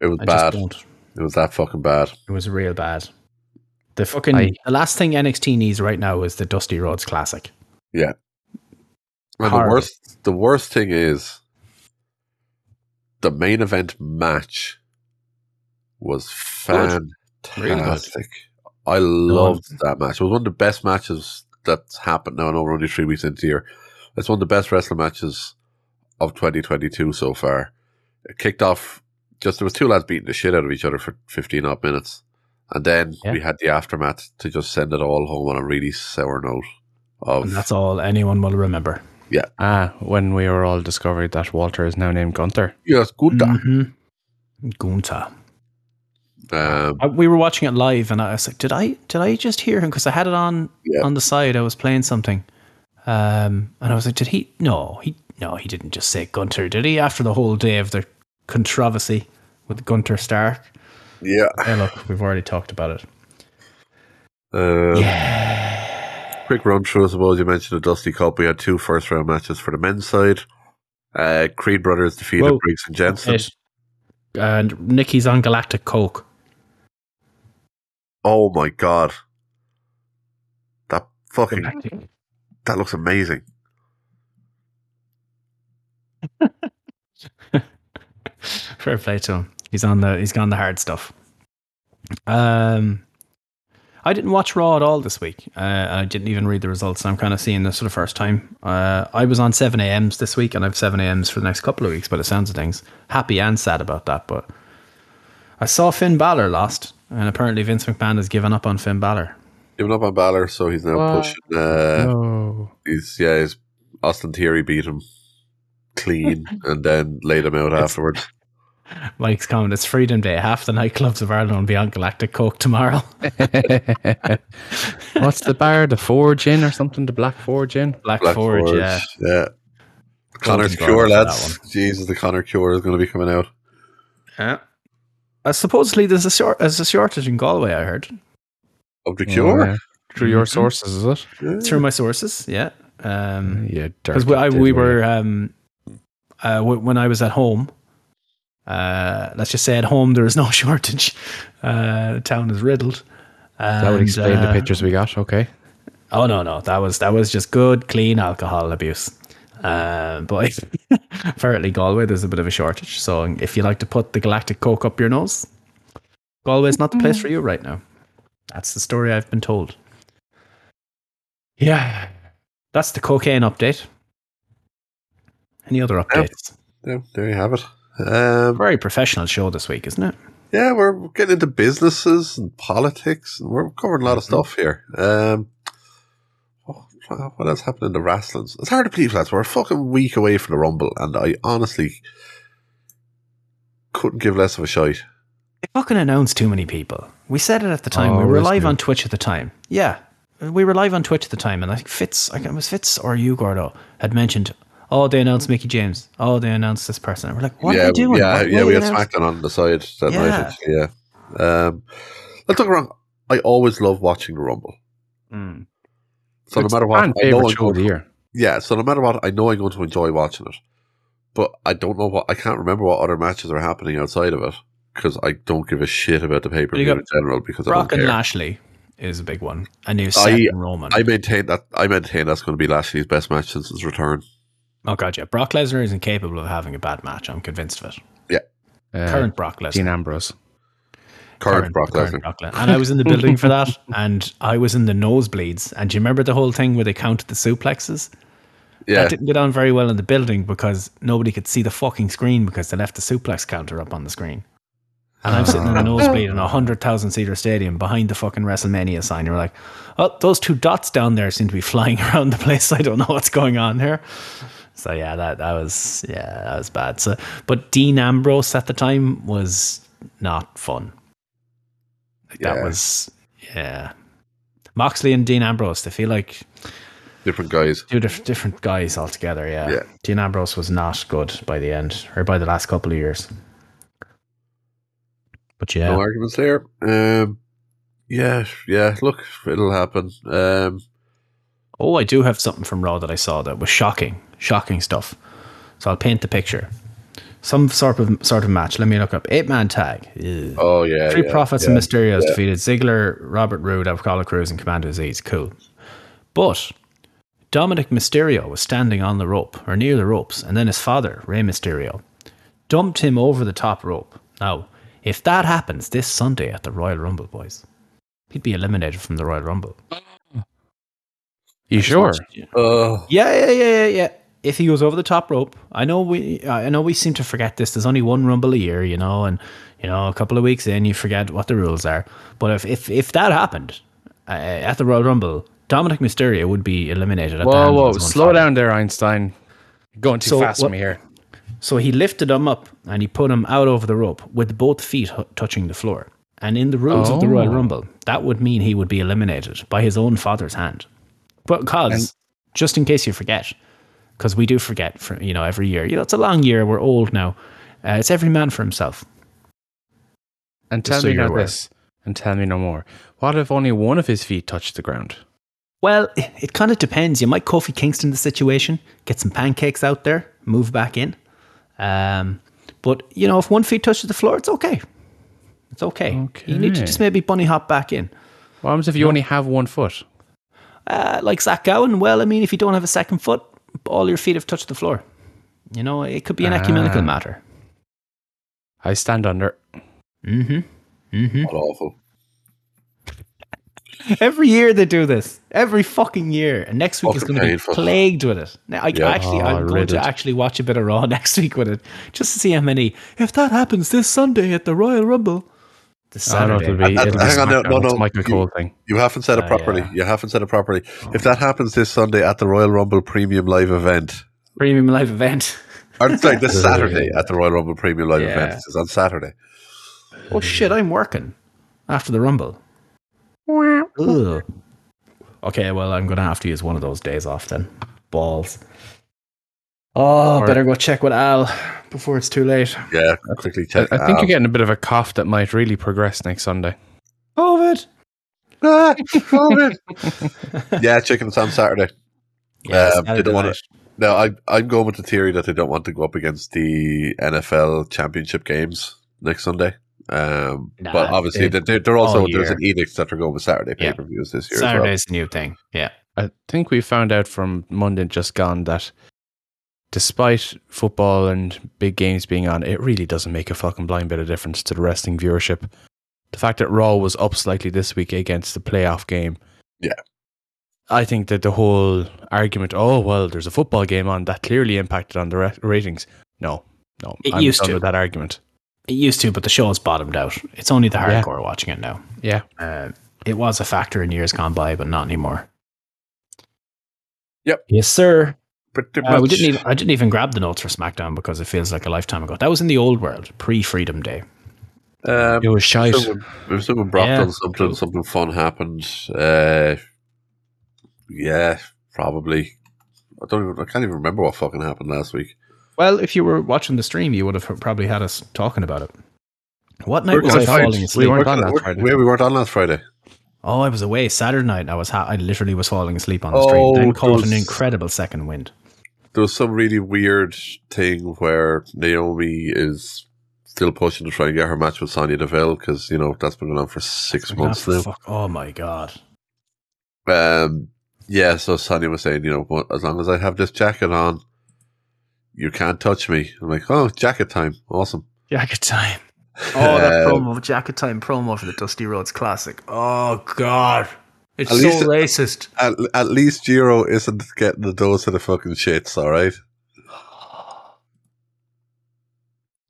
It was I bad. just don't. It was that fucking bad. It was real bad. The fucking I- the last thing NXT needs right now is the Dusty Rhodes Classic. Yeah. And the worst, the worst thing is, the main event match was fantastic. Really. I loved that match. It was one of the best matches that's happened now. I know we're only three weeks into the year. It's one of the best wrestling matches of 2022 so far. It kicked off just there was two lads beating the shit out of each other for 15 odd minutes. And then Yeah. we had the aftermath to just send it all home on a really sour note. Of And that's all anyone will remember. Ah, when we were all discovered that Walter is now named Gunther. yes, good. Mm-hmm. Gunta. Um, I- we were watching it live, and I was like, "Did I? Did I just hear him?" Because I had it on Yeah. on the side. I was playing something, um, and I was like, "Did he? No, he no, he didn't just say Gunther, did he?" After the whole day of the controversy with Gunther Stark. yeah. Hey, look, we've already talked about it. Um, Yeah, Quick run through, I suppose you mentioned the Dusty Cup. We had two first round matches for the men's side. Uh, Creed Brothers defeated Whoa. Briggs and Jensen. It- and Nikki's on Galactic Coke. Oh my god. That fucking, that looks amazing. Fair play to him. He's on the he's gone the hard stuff. Um, I didn't watch Raw at all this week. Uh, I didn't even read the results. I'm kind of seeing this for the first time. Uh, I was on seven a.m.s this week, and I've seven a.m.s for the next couple of weeks. By the sounds of things, happy and sad about that. But I saw Finn Balor lost, and apparently Vince McMahon has given up on Finn Balor. Giving up on Balor, so he's now What? pushing. Uh, oh. He's yeah, he's, Austin Theory beat him clean and then laid him out afterwards. Mike's comment: It's Freedom Day. Half the nightclubs of Ireland will be on Galactic Coke tomorrow. What's the bar? The Forge Inn or something? The Black Forge Inn? Black, Black Forge, Forge, yeah. yeah. Connor's Golden Cure, Glory lads. Jesus, the Connor Cure is going to be coming out. Yeah. Uh, supposedly there's a, short, there's a shortage in Galway, I heard. Of the Cure? Yeah. Through your Mhm. sources, is it? Yeah. Through my sources, yeah. Um, Yeah, because we, I- we were um, uh, w- when I was at home. Uh, let's just say at home there is no shortage. Uh, the town is riddled. That would And, explain the uh, pictures we got. Okay. Oh no, no, that was that was just good, clean alcohol abuse. Uh, but apparently Galway there's a bit of a shortage. So if you like to put the Galactic Coke up your nose, Galway's not the place for you right now. That's the story I've been told. Yeah, that's the cocaine update. Any other updates? Yeah, there you have it. Um, Very professional show this week, isn't it? yeah, we're getting into businesses and politics, and we're covering a lot of stuff here. Um, what else happened in the wrestlings? It's hard to believe, lads. We're a fucking week away from the Rumble, and I honestly couldn't give less of a shite. They fucking announced too many people. We said it at the time. Oh, we were live it? on Twitch at the time. Yeah, we were live on Twitch at the time, and I think Fitz, I think it was Fitz or you, Gordo, had mentioned. Oh, they announced Mickie James. Oh, they announced this person. And we're like, what yeah, are they doing? yeah, What- yeah. what We had? SmackDown on the side that Yeah. night. Actually, yeah. Um, let's look wrong. I always love watching the Rumble. Mm. So It's no matter what, I know I'm going to, year. yeah. So no matter what, I know I'm going to enjoy watching it. But I don't know what I can't remember what other matches are happening outside of it because I don't give a shit about the pay per view in general because I Brock don't and. Lashley is a big one. A new I- Seth and Roman. I maintain that I maintain that's going to be Lashley's best match since his return. Oh god, yeah. Brock Lesnar is incapable of having a bad match. I'm convinced of it. Uh, Current Brock Lesnar. Dean Ambrose. Current, Brock current Lesnar. Brock Lesnar. And I was in the building for that, and I was in the nosebleeds. And do you remember the whole thing where they counted the suplexes? Yeah, That didn't go down very well in the building because nobody could see the fucking screen because they left the suplex counter up on the screen. And I'm sitting in the nosebleed in a hundred thousand seater stadium behind the fucking WrestleMania sign. You're like, oh, those two dots down there seem to be flying around the place. I don't know what's going on here. So yeah, that that was yeah, that was bad. So, but Dean Ambrose at the time was not fun. Like, That was yeah. Moxley and Dean Ambrose. They feel like different guys. two diff- different guys altogether. Yeah. Yeah. Dean Ambrose was not good by the end or by the last couple of years. But yeah, No arguments there. Um, yeah, yeah. Look, it'll happen. Um, oh, I do have something from Raw that I saw that was shocking, shocking stuff. So I'll paint the picture. Some sort of sort of match. Let me look up eight man tag. Ew. oh yeah, Three yeah, Profits yeah. and Mysterios yeah. defeated Ziggler, Robert Roode, Apollo Crews, and Commander Azeez. Cool. But Dominik Mysterio was standing on the rope or near the ropes, and then his father, Rey Mysterio, dumped him over the top rope. Now, if that happens this Sunday at the Royal Rumble, boys, he'd be eliminated from the Royal Rumble. You sure? Oh, Yeah, yeah, yeah, yeah, yeah. If he goes over the top rope, I know we, I know we seem to forget this. There's only one Rumble a year, you know, and you know, a couple of weeks in, you forget what the rules are. But if if, if that happened uh, at the Royal Rumble, Dominik Mysterio would be eliminated. At Whoa, whoa, slow father. down there, Einstein. You're going too So fast for me here. So he lifted him up and he put him out over the rope with both feet touching the floor. And in the rules of the Royal Oh. Rumble, that would mean he would be eliminated by his own father's hand. But because, just in case you forget, because we do forget, for you know, every year. You know, it's a long year. We're old now. Uh, it's every man for himself. And tell so me you're now this, and tell me no more. What if only one of his feet touched the ground? Well, it, it kind of depends. You might Kofi Kingston the situation, get some pancakes out there, move back in. Um, but you know, if one feet touches the floor, it's okay. It's okay. You need to just maybe bunny hop back in. What happens if you only have one foot? Uh, like Zach Gowen, well, I mean, if you don't have a second foot, all your feet have touched the floor. You know, it could be an ecumenical Ah. matter. I stand under. Mm-hmm. Mm-hmm. what awful. Every year they do this. Every fucking year. And next week is going to be plagued with it. Now, I Yeah. actually, Oh, I'm going to riddled. actually watch a bit of Raw next week with it, just to see how many. If that happens this Sunday at the Royal Rumble, this I don't know Saturday. it'll be, Uh, it'll be hang on, no, no, no. Michael You- Cole thing. You haven't said it Ah, properly. yeah. You haven't said it properly. If that happens this Sunday at the Royal Rumble Premium Live event, premium live event. or sorry, this Saturday at the Royal Rumble Premium Live Yeah. event, it's on Saturday. Oh shit, I'm working after the Rumble. Ugh. Okay, well, I'm going to have to use one of those days off then. Balls. Oh, Or- better go check with Al before it's too late. Yeah, quickly I, check. I think Ah. you're getting a bit of a cough that might really progress next Sunday. COVID. Ah, COVID. yeah, chicken. It's on Saturday. Yes, Um, didn't want to. Now, I, I'm going with the theory that they don't want to go up against the NFL championship games next Sunday. Um, Nah, but obviously, they- they're, they're also there's an edict that they're going with Saturday pay Yeah. per views this year. Saturday's the new thing. Yeah. I think we found out from Monday just gone that despite football and big games being on, it really doesn't make a fucking blind bit of difference to the wrestling viewership. The fact that Raw was up slightly this week against the playoff game. Yeah. I think that the whole argument, oh, well, there's a football game on, that clearly impacted on the ra- ratings. No, no. It I'm used done to. with that argument. It used to, but the show's bottomed out. It's only the Yeah. hardcore watching it now. Yeah. Uh, it was a factor in years gone by, but not anymore. Yep. Yes, sir. Pretty Uh, we didn't even. I didn't even grab the notes for SmackDown because it feels like a lifetime ago. That was in the old world, pre-Freedom Day. Um, It was shite. Someone, if someone Brock Yeah. done something, something fun happened. Uh, yeah, probably. I don't even. I can't even remember what fucking happened last week. Well, if you were watching the stream, you would have probably had us talking about it. What night We're was I fine. falling We weren't on We're- last Friday. Yeah, we weren't on last Friday. Oh, I was away Saturday night. I was. Ha- I literally was falling asleep on the Oh, stream. Then caught those- an incredible second wind. There was some really weird thing where Naomi is still pushing to try and get her match with Sonya Deville because you know that's been going on for six months Oh, now. fuck. oh my god. Um, yeah, so Sonya was saying, you know, "Well, as long as I have this jacket on, you can't touch me. I'm like, oh, jacket time, awesome. Jacket time. Oh, that Uh, promo, Jacket Time promo for the Dusty Rhodes Classic. Oh, God. It's At so least- racist. At, at least Giro isn't getting the dose of the fucking shits, all right?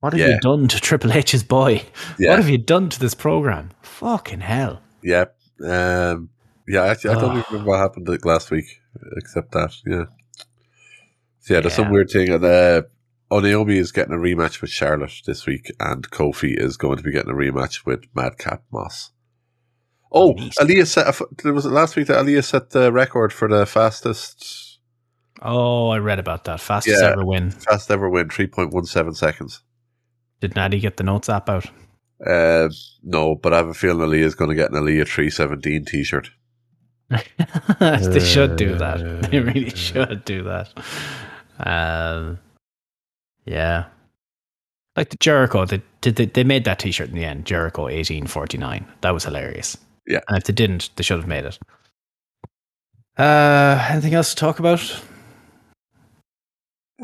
What have Yeah. you done to Triple H's boy? Yeah, What have you done to this program? Fucking hell. yeah, um, yeah. Actually, I don't even remember what happened like last week, except that, yeah. So yeah, there's some weird thing, and uh, oh, Naomi is getting a rematch with Charlotte this week, and Kofi is going to be getting a rematch with Madcap Moss. Oh, Nice. Aliyah set. a f- There was it last week that Aliyah set the record for the fastest Oh, I read about that. Fastest Yeah. ever win. fast ever win, three point one seven seconds. Did Natty get the notes app out? Uh, no, but I have a feeling Aliyah is going to get an Aliyah three seventeen t shirt. they should do that. They really should do that. Um, yeah. Like the Jericho, they, they, they made that t shirt in the end. Jericho 1849. That was hilarious. Yeah. And if they didn't, they should have made it. Uh, anything else to talk about?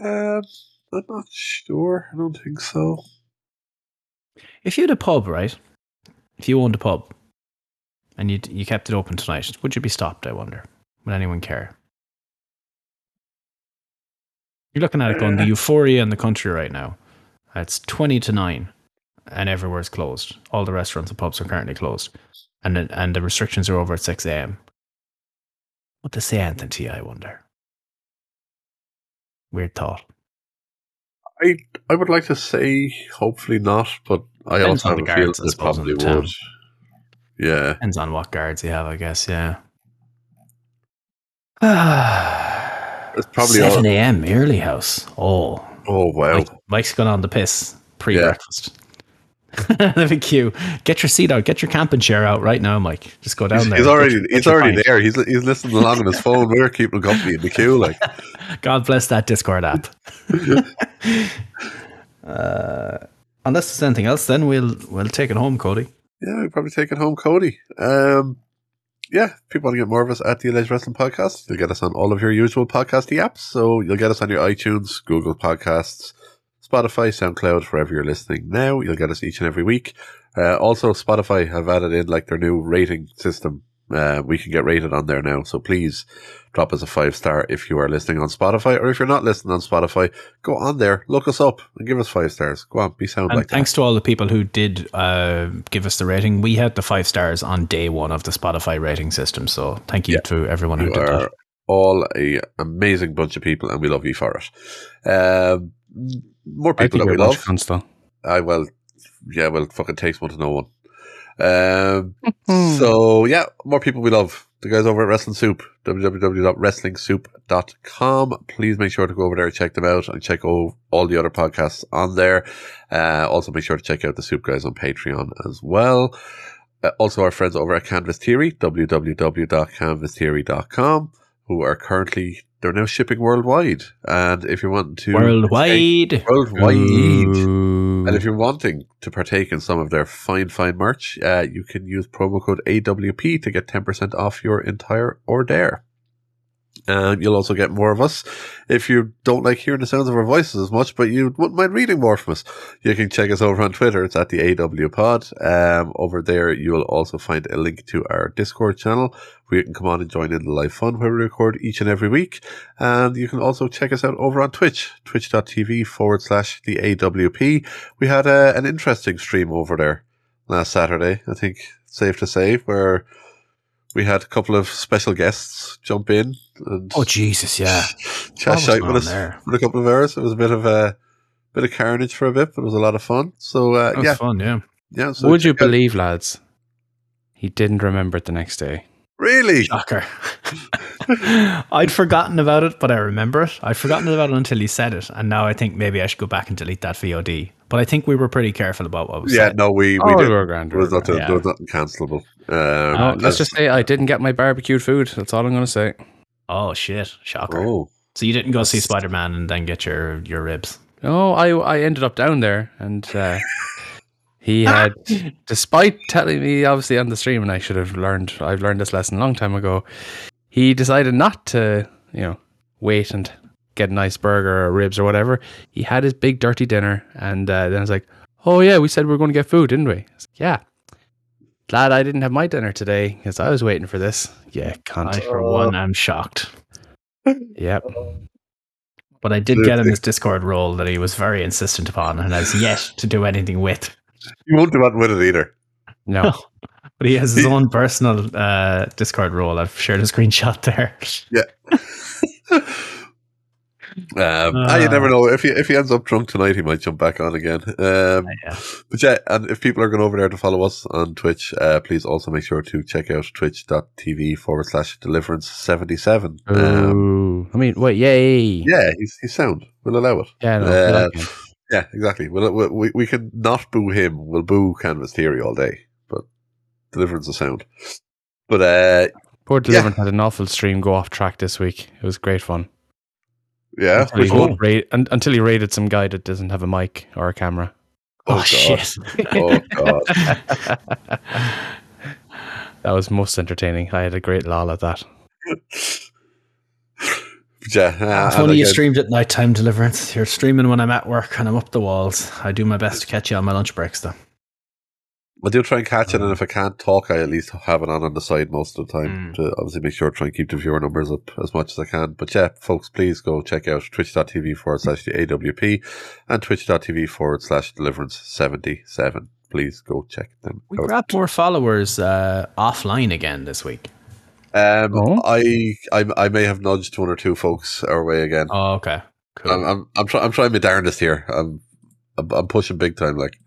Um, I'm not sure. I don't think so. If you had a pub, right? If you owned a pub and you you kept it open tonight, would you be stopped? I wonder. Would anyone care? You're looking at it going the euphoria in the country right now. It's twenty to nine, and everywhere's closed. All the restaurants and pubs are currently closed, and the- and the restrictions are over at six a.m. What to say Anthony to you? I wonder. Weird thought. I I would like to say hopefully not, but I Depends also have the a feeling it probably town. would. Yeah. Depends on what guards you have, I guess. Yeah. It's probably 7 a.m. early house. Oh, Oh wow. Mike, Mike's gone on the piss pre breakfast. Me cue. Get your seat out. Get your camping chair out right now, Mike. Just go down He's, there. he's already your- he's already pint. there. He's he's listening along on his phone. We're keeping company in the queue. Like God bless that Discord app. uh, unless there's anything else, then we'll we'll take it home, Cody. yeah, we're probably it home Cody. Um, yeah, if people want to get more of us at the Alleged Wrestling Podcast, you'll get us on all of your usual podcasting apps. So you'll get us on your iTunes, Google Podcasts, Spotify, SoundCloud, wherever you're listening now. You'll get us each and every week. Uh, also, Spotify have added in like their new rating system. Uh, we can get rated on there now. So please drop us a five star if you are listening on Spotify, or if you're not listening on Spotify, go on there, look us up, and give us five stars. Go on, be sound And like thanks to all the people who did uh, give us the rating. We had the five stars on day one of the Spotify rating system. So thank you Yeah. to everyone who did that. all a amazing bunch of people, and we love you for it. Um, more I people think that we we're a bunch love. of though. I well, yeah, well, fucking takes one to know one. Um, so yeah, more people we love. The guys over at Wrestling Soup, www.wrestlingsoup.com. Please make sure to go over there and check them out and check all, all the other podcasts on there. Uh, also make sure to check out the Soup guys on Patreon as well. Uh, also our friends over at Canvas Theory, www.canvastheory.com, who are currently, they're now shipping worldwide. And if you want to Worldwide. worldwide. And if you're wanting to partake in some of their fine, fine merch, uh, you can use promo code AWP to get 10% off your entire order. You'll also get more of us. If you don't like hearing the sounds of our voices as much, but you wouldn't mind reading more from us, you can check us over on Twitter. It's at the AW Pod. Um, over there, you will also find a link to our Discord channel where you can come on and join in the live fun where we record each and every week. And you can also check us out over on Twitch, twitch.tv forward slash the AWP. We had uh, an interesting stream over there last Saturday, I think safe to say, where we had a couple of special guests jump in and Oh Jesus, yeah. chat was with us there? for a couple of hours. It was a bit of a bit of carnage for a bit, but it was a lot of fun. So uh, That was yeah, fun, yeah. yeah. So Would you check out- believe, lads? He didn't remember it the next day. Really? Shocker. I'd forgotten about it, but I remember it. I'd forgotten about it until you said it, and now I think maybe I should go back and delete that VOD. But I think we were pretty careful about what was Yeah, said. no, we we Oh, did. we were grand, There was we were nothing, grand. there was nothing cancelable. Um, Uh, let's just say I didn't get my barbecued food. That's all I'm going to say. Oh shit, shocker. oh, So you didn't go see Spider Man and then get your your ribs? No, I I ended up down there, and uh, he had, despite telling me obviously on the stream, and I should have learned. I've learned this lesson a long time ago. He decided not to, you know, wait and get a nice burger or ribs or whatever. He had his big dirty dinner, and uh, then I was like, "Oh yeah, we said we were going to get food, didn't we?" I was like, yeah. Glad I didn't have my dinner today because I was waiting for this. Yeah, I, for one, I'm shocked. Yep. But I did get him his Discord role that he was very insistent upon and has yet to do anything with. You won't do that with it either. No. But he has his own personal uh, Discord role. I've shared a screenshot there. Yeah. Um, ah, you never know if he if he ends up drunk tonight, he might jump back on again. Um, Yeah. But yeah, and if people are going over there to follow us on Twitch, uh, please also make sure to check out twitch.tv forward slash deliverance seventy seven. Um, I mean, wait, yay. yeah, he's he's sound. We'll allow it. Yeah, no, Uh, I like him. Yeah, exactly. We'll, we we we can not boo him. We'll boo Canvas Theory all day, but deliverance is sound. But uh, Poor Deliverance had an awful stream go off track this week. It was great fun. yeah, Until he, which one? ra- un- until he raided some guy that doesn't have a mic or a camera. Oh, God. shit. Oh god. That was most entertaining. I had a great lol at that. But yeah, uh, If and only you again- streamed at night time deliverance. You're streaming when I'm at work and I'm up the walls. I do my best to catch you on my lunch breaks though. I do try and catch it, and if I can't talk, I at least have it on on the side most of the time Mm. to obviously make sure to try and keep the viewer numbers up as much as I can. But yeah, folks, please go check out twitch.tv forward slash the AWP and twitch.tv forward slash deliverance 77. Please go check them We out. grabbed more followers uh, offline again this week. Um, Oh. I, I I may have nudged one or two folks our way again. Oh, okay. Cool. I'm I'm I'm, try, I'm trying my darndest here. I'm I'm, I'm pushing big time. Like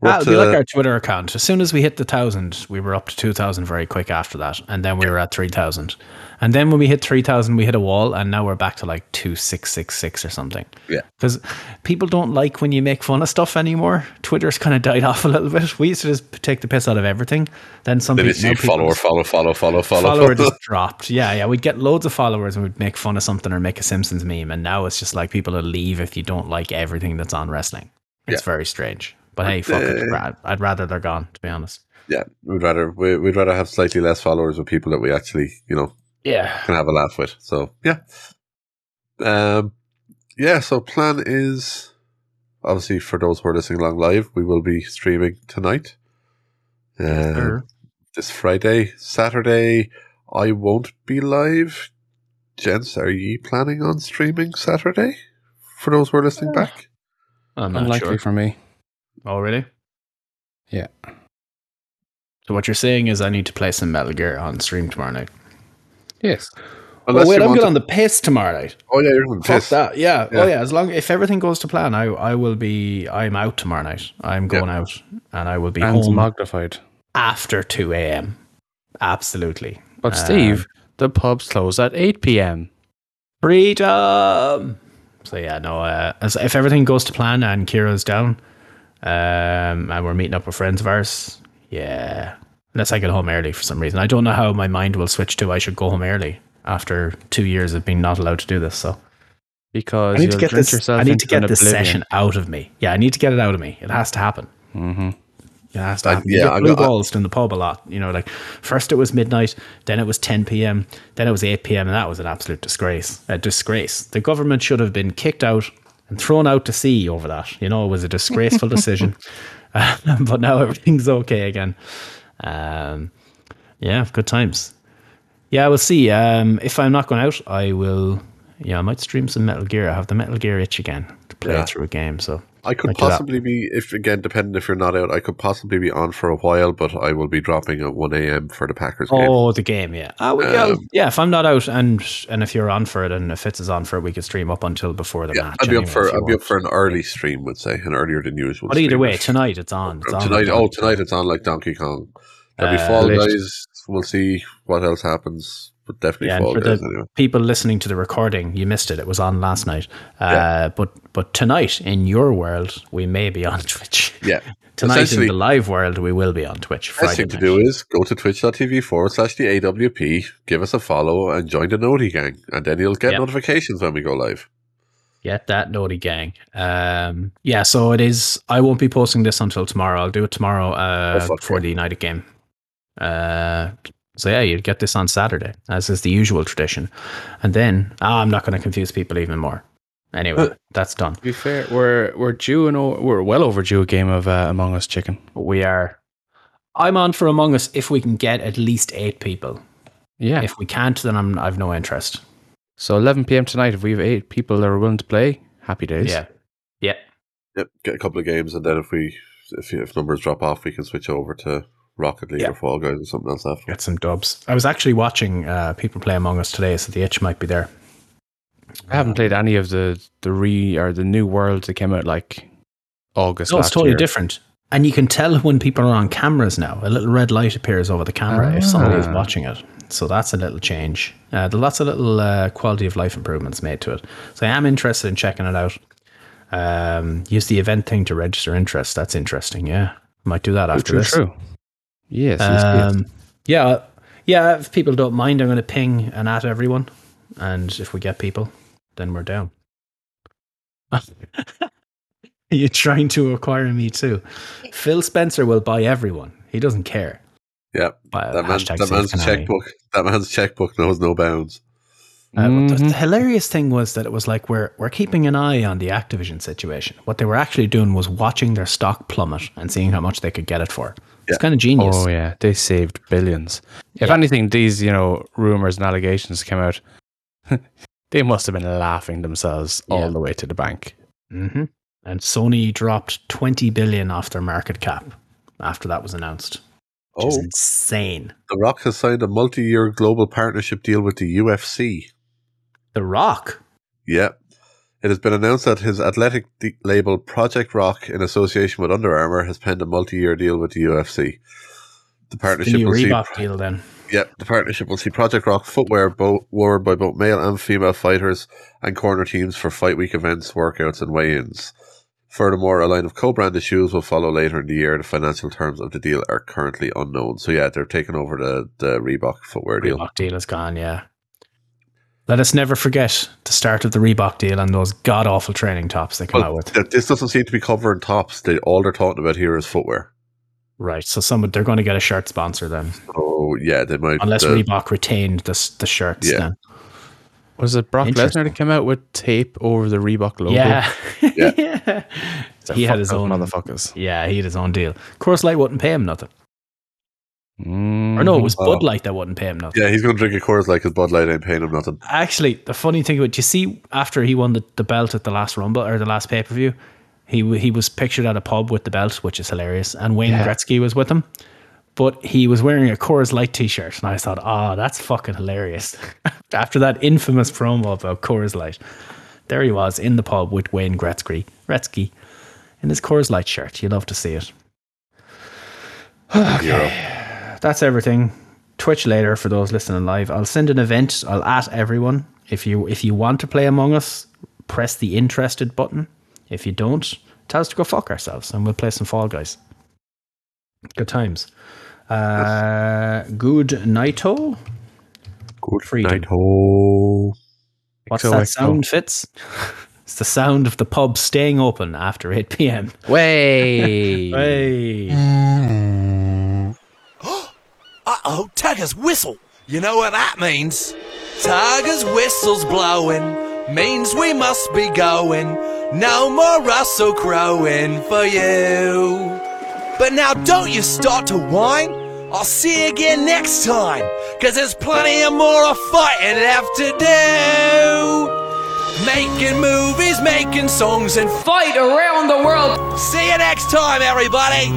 up That'll be like our Twitter account. As soon as we hit the thousand, we were up to two thousand very quick after that, and then we were at three thousand, and then when we hit three thousand, we hit a wall, and now we're back to like two six six six or something. Yeah. because people don't like when you make fun of stuff anymore. Twitter's kind of died off a little bit. We used to just take the piss out of everything. Then some people, see now people follower, follow, follow, follow, follow, follower follow. just dropped. Yeah, yeah. We'd get loads of followers and we'd make fun of something or make a Simpsons meme, and now it's just like people will leave if you don't like everything that's on wrestling. It's very strange. But hey, fuck. Uh, Ra- I'd rather they're gone, to be honest. yeah, we'd rather we, we'd rather have slightly less followers with people that we actually you know Yeah. can have a laugh with. So yeah, um, yeah. So plan is obviously for those who are listening along live, we will be streaming tonight. Uh, Sure. This Friday, Saturday, I won't be live. Gents, are ye planning on streaming Saturday? For those who are listening back, I'm not Unlikely sure. for me. Oh, really? Yeah. So what you're saying is I need to play some Metal Gear on stream tomorrow night. Yes. unless oh, wait, I'm want good to- on the piss tomorrow night. Oh yeah, you're going to Fuck piss. that. Yeah. Yeah. Oh yeah. As long if everything goes to plan, I I will be. I'm out tomorrow night. I'm going out, and I will be And home magnified. after two a.m. Absolutely. But Steve, the pubs close at 8 p.m. Freedom. So yeah, no. Uh, as, if everything goes to plan and Kira's down, um, and we're meeting up with friends of ours, yeah. Unless I get home early for some reason, I don't know how my mind will switch to. I should go home early after two years of being not allowed to do this. So Because I need to you'll get this. yourself I need to get this oblivion. session out of me. Yeah, I need to get it out of me. It has to happen. Mm-hmm. It has to I- happen. yeah, you I blue got- I- balls in the pub a lot. You know, like first it was midnight, then it was 10 p.m., then it was 8 p.m., and that was an absolute disgrace. A disgrace. The government should have been kicked out and thrown out to sea over that. You know, it was a disgraceful decision. Um, but now everything's okay again. Um, yeah, good times. Yeah, we'll see. Um, if I'm not going out, I will. Yeah, I might stream some Metal Gear. I have the Metal Gear itch again to play Yeah. through a game. So I could Might possibly be, if again, depending if you're not out, I could possibly be on for a while, but I will be dropping at 1 a.m. for the Packers game. Oh, the game, yeah. Ah, well, yeah, Um, yeah. If I'm not out, and and if you're on for it, and if Fitz is on for it, we could stream up until before the yeah, match. I'd be up for I'd be up for an early stream, would say, an earlier than usual. But either stream. way, tonight it's on. It's on tonight, like oh, tonight it's on like Donkey Kong. There'll be Uh, Fall list. Guys. We'll see what else happens, but definitely Yeah, for Guys the anyway. people listening to the recording, you missed it. It was on last night. Uh, But but tonight in your world, we may be on Twitch. Yeah. Tonight in the live world, we will be on Twitch. Best Friday thing to do is go to twitch.tv forward slash the AWP, give us a follow, and join the Noti gang. And then you'll get Yep. notifications when we go live. Get that naughty gang. Um, yeah, so it is. I won't be posting this until tomorrow. I'll do it tomorrow uh, Oh, before yeah. the United game. Uh, so yeah, you'll get this on Saturday, as is the usual tradition. And then ah, I'm not going to confuse people even more. Anyway, that's done. To be fair, we're we're due and we're well overdue a game of uh, Among Us Chicken. We are. I'm on for Among Us if we can get at least eight people. Yeah. If we can't, then I'm I've no interest. so 11 p.m. tonight. If we have eight people that are willing to play, happy days. Yeah, yeah. Yep, get a couple of games, and then if we if, if numbers drop off, we can switch over to Rocket League Yeah. or Fall Guys or something else after. Get some dubs. I was actually watching uh, people play Among Us today, so the itch might be there. I haven't played any of the the re or the new worlds that came out like August. No, it's totally year. different. And you can tell when people are on cameras now. A little red light appears over the camera if somebody is Ah. watching it. So that's a little change. Uh, there lots of little uh, quality of life improvements made to it. So I am interested in checking it out. Um, use the event thing to register interest. That's interesting. Yeah, might do that after True, this. true. Yes. yes, yes. Um, yeah, yeah. If people don't mind, I'm going to ping and at everyone, and if we get people, then we're down. You're trying to acquire me too. Phil Spencer will buy everyone. He doesn't care. Yep, that, man, that man's Konami. checkbook. That man's checkbook knows no bounds. Uh, but the, the hilarious thing was that it was like we're we're keeping an eye on the Activision situation. What they were actually doing was watching their stock plummet and seeing how much they could get it for. It's Yeah. kind of genius. Oh yeah, they saved billions. If Yeah. anything, these you know rumors and allegations came out, they must have been laughing themselves Yeah. all the way to the bank. hmm And Sony dropped 20 billion off their market cap after that was announced. Which is Oh, insane. The Rock has signed a multi-year global partnership deal with the UFC. The Rock. Yep. It has been announced that his athletic de- label Project Rock, in association with Under Armour, has penned a multi-year deal with the UFC. The The partnership new will see Reebok deal then. Yep, the partnership will see Project Rock footwear bo- worn by both male and female fighters and corner teams for fight week events, workouts, and weigh-ins. Furthermore, a line of co-branded shoes will follow later in the year. The financial terms of the deal are currently unknown. So yeah, they're taking over the, the Reebok footwear deal. Reebok deal is gone, yeah. Let us never forget the start of the Reebok deal and those god awful training tops they come out with. th- this doesn't seem to be covering tops. They, all they're talking about here is footwear. Right. So some they're going to get a shirt sponsor then. Oh yeah, they might. Unless uh, Reebok retained the, the shirts Yeah. then. Was it Brock Lesnar Interesting. that came out with tape over the Reebok logo? Yeah. Yeah. yeah. So He had his those own motherfuckers. Yeah, he had his own deal. Coors Light wouldn't pay him nothing. Mm-hmm. Or no, it was. Bud Light that wouldn't pay him nothing. Yeah, he's going to drink a Coors Light his Bud Light ain't paying him nothing. Actually, the funny thing about you see after he won the, the belt at the last Rumble or the last pay per view, he he was pictured at a pub with the belt, which is hilarious, and Wayne Yeah. Gretzky was with him, but he was wearing a Coors Light T-shirt, and I thought, oh, that's fucking hilarious. after that infamous promo about Coors Light, there he was in the pub with Wayne Gretzky, Gretzky, in his Coors Light shirt. You love to see it. Hero. That's everything. Twitch later for those listening live. I'll send an event. I'll at everyone. If you if you want to play Among Us, press the interested button. If you don't, tell us to go fuck ourselves and we'll play some Fall Guys. Good times. Uh, good nighto. Good Freedom. night, ho. What's XOXO. that sound, Fitz? It's the sound of the pub staying open after 8 p.m. Way. Hey. Uh oh, Tugger's whistle. You know what that means? Tugger's whistle's blowing, means we must be going. No more Russell crowing for you. But now don't you start to whine. I'll see you again next time, cause there's plenty of more of fighting left to do. Making movies, making songs, and Fight around the world. see you next time, everybody.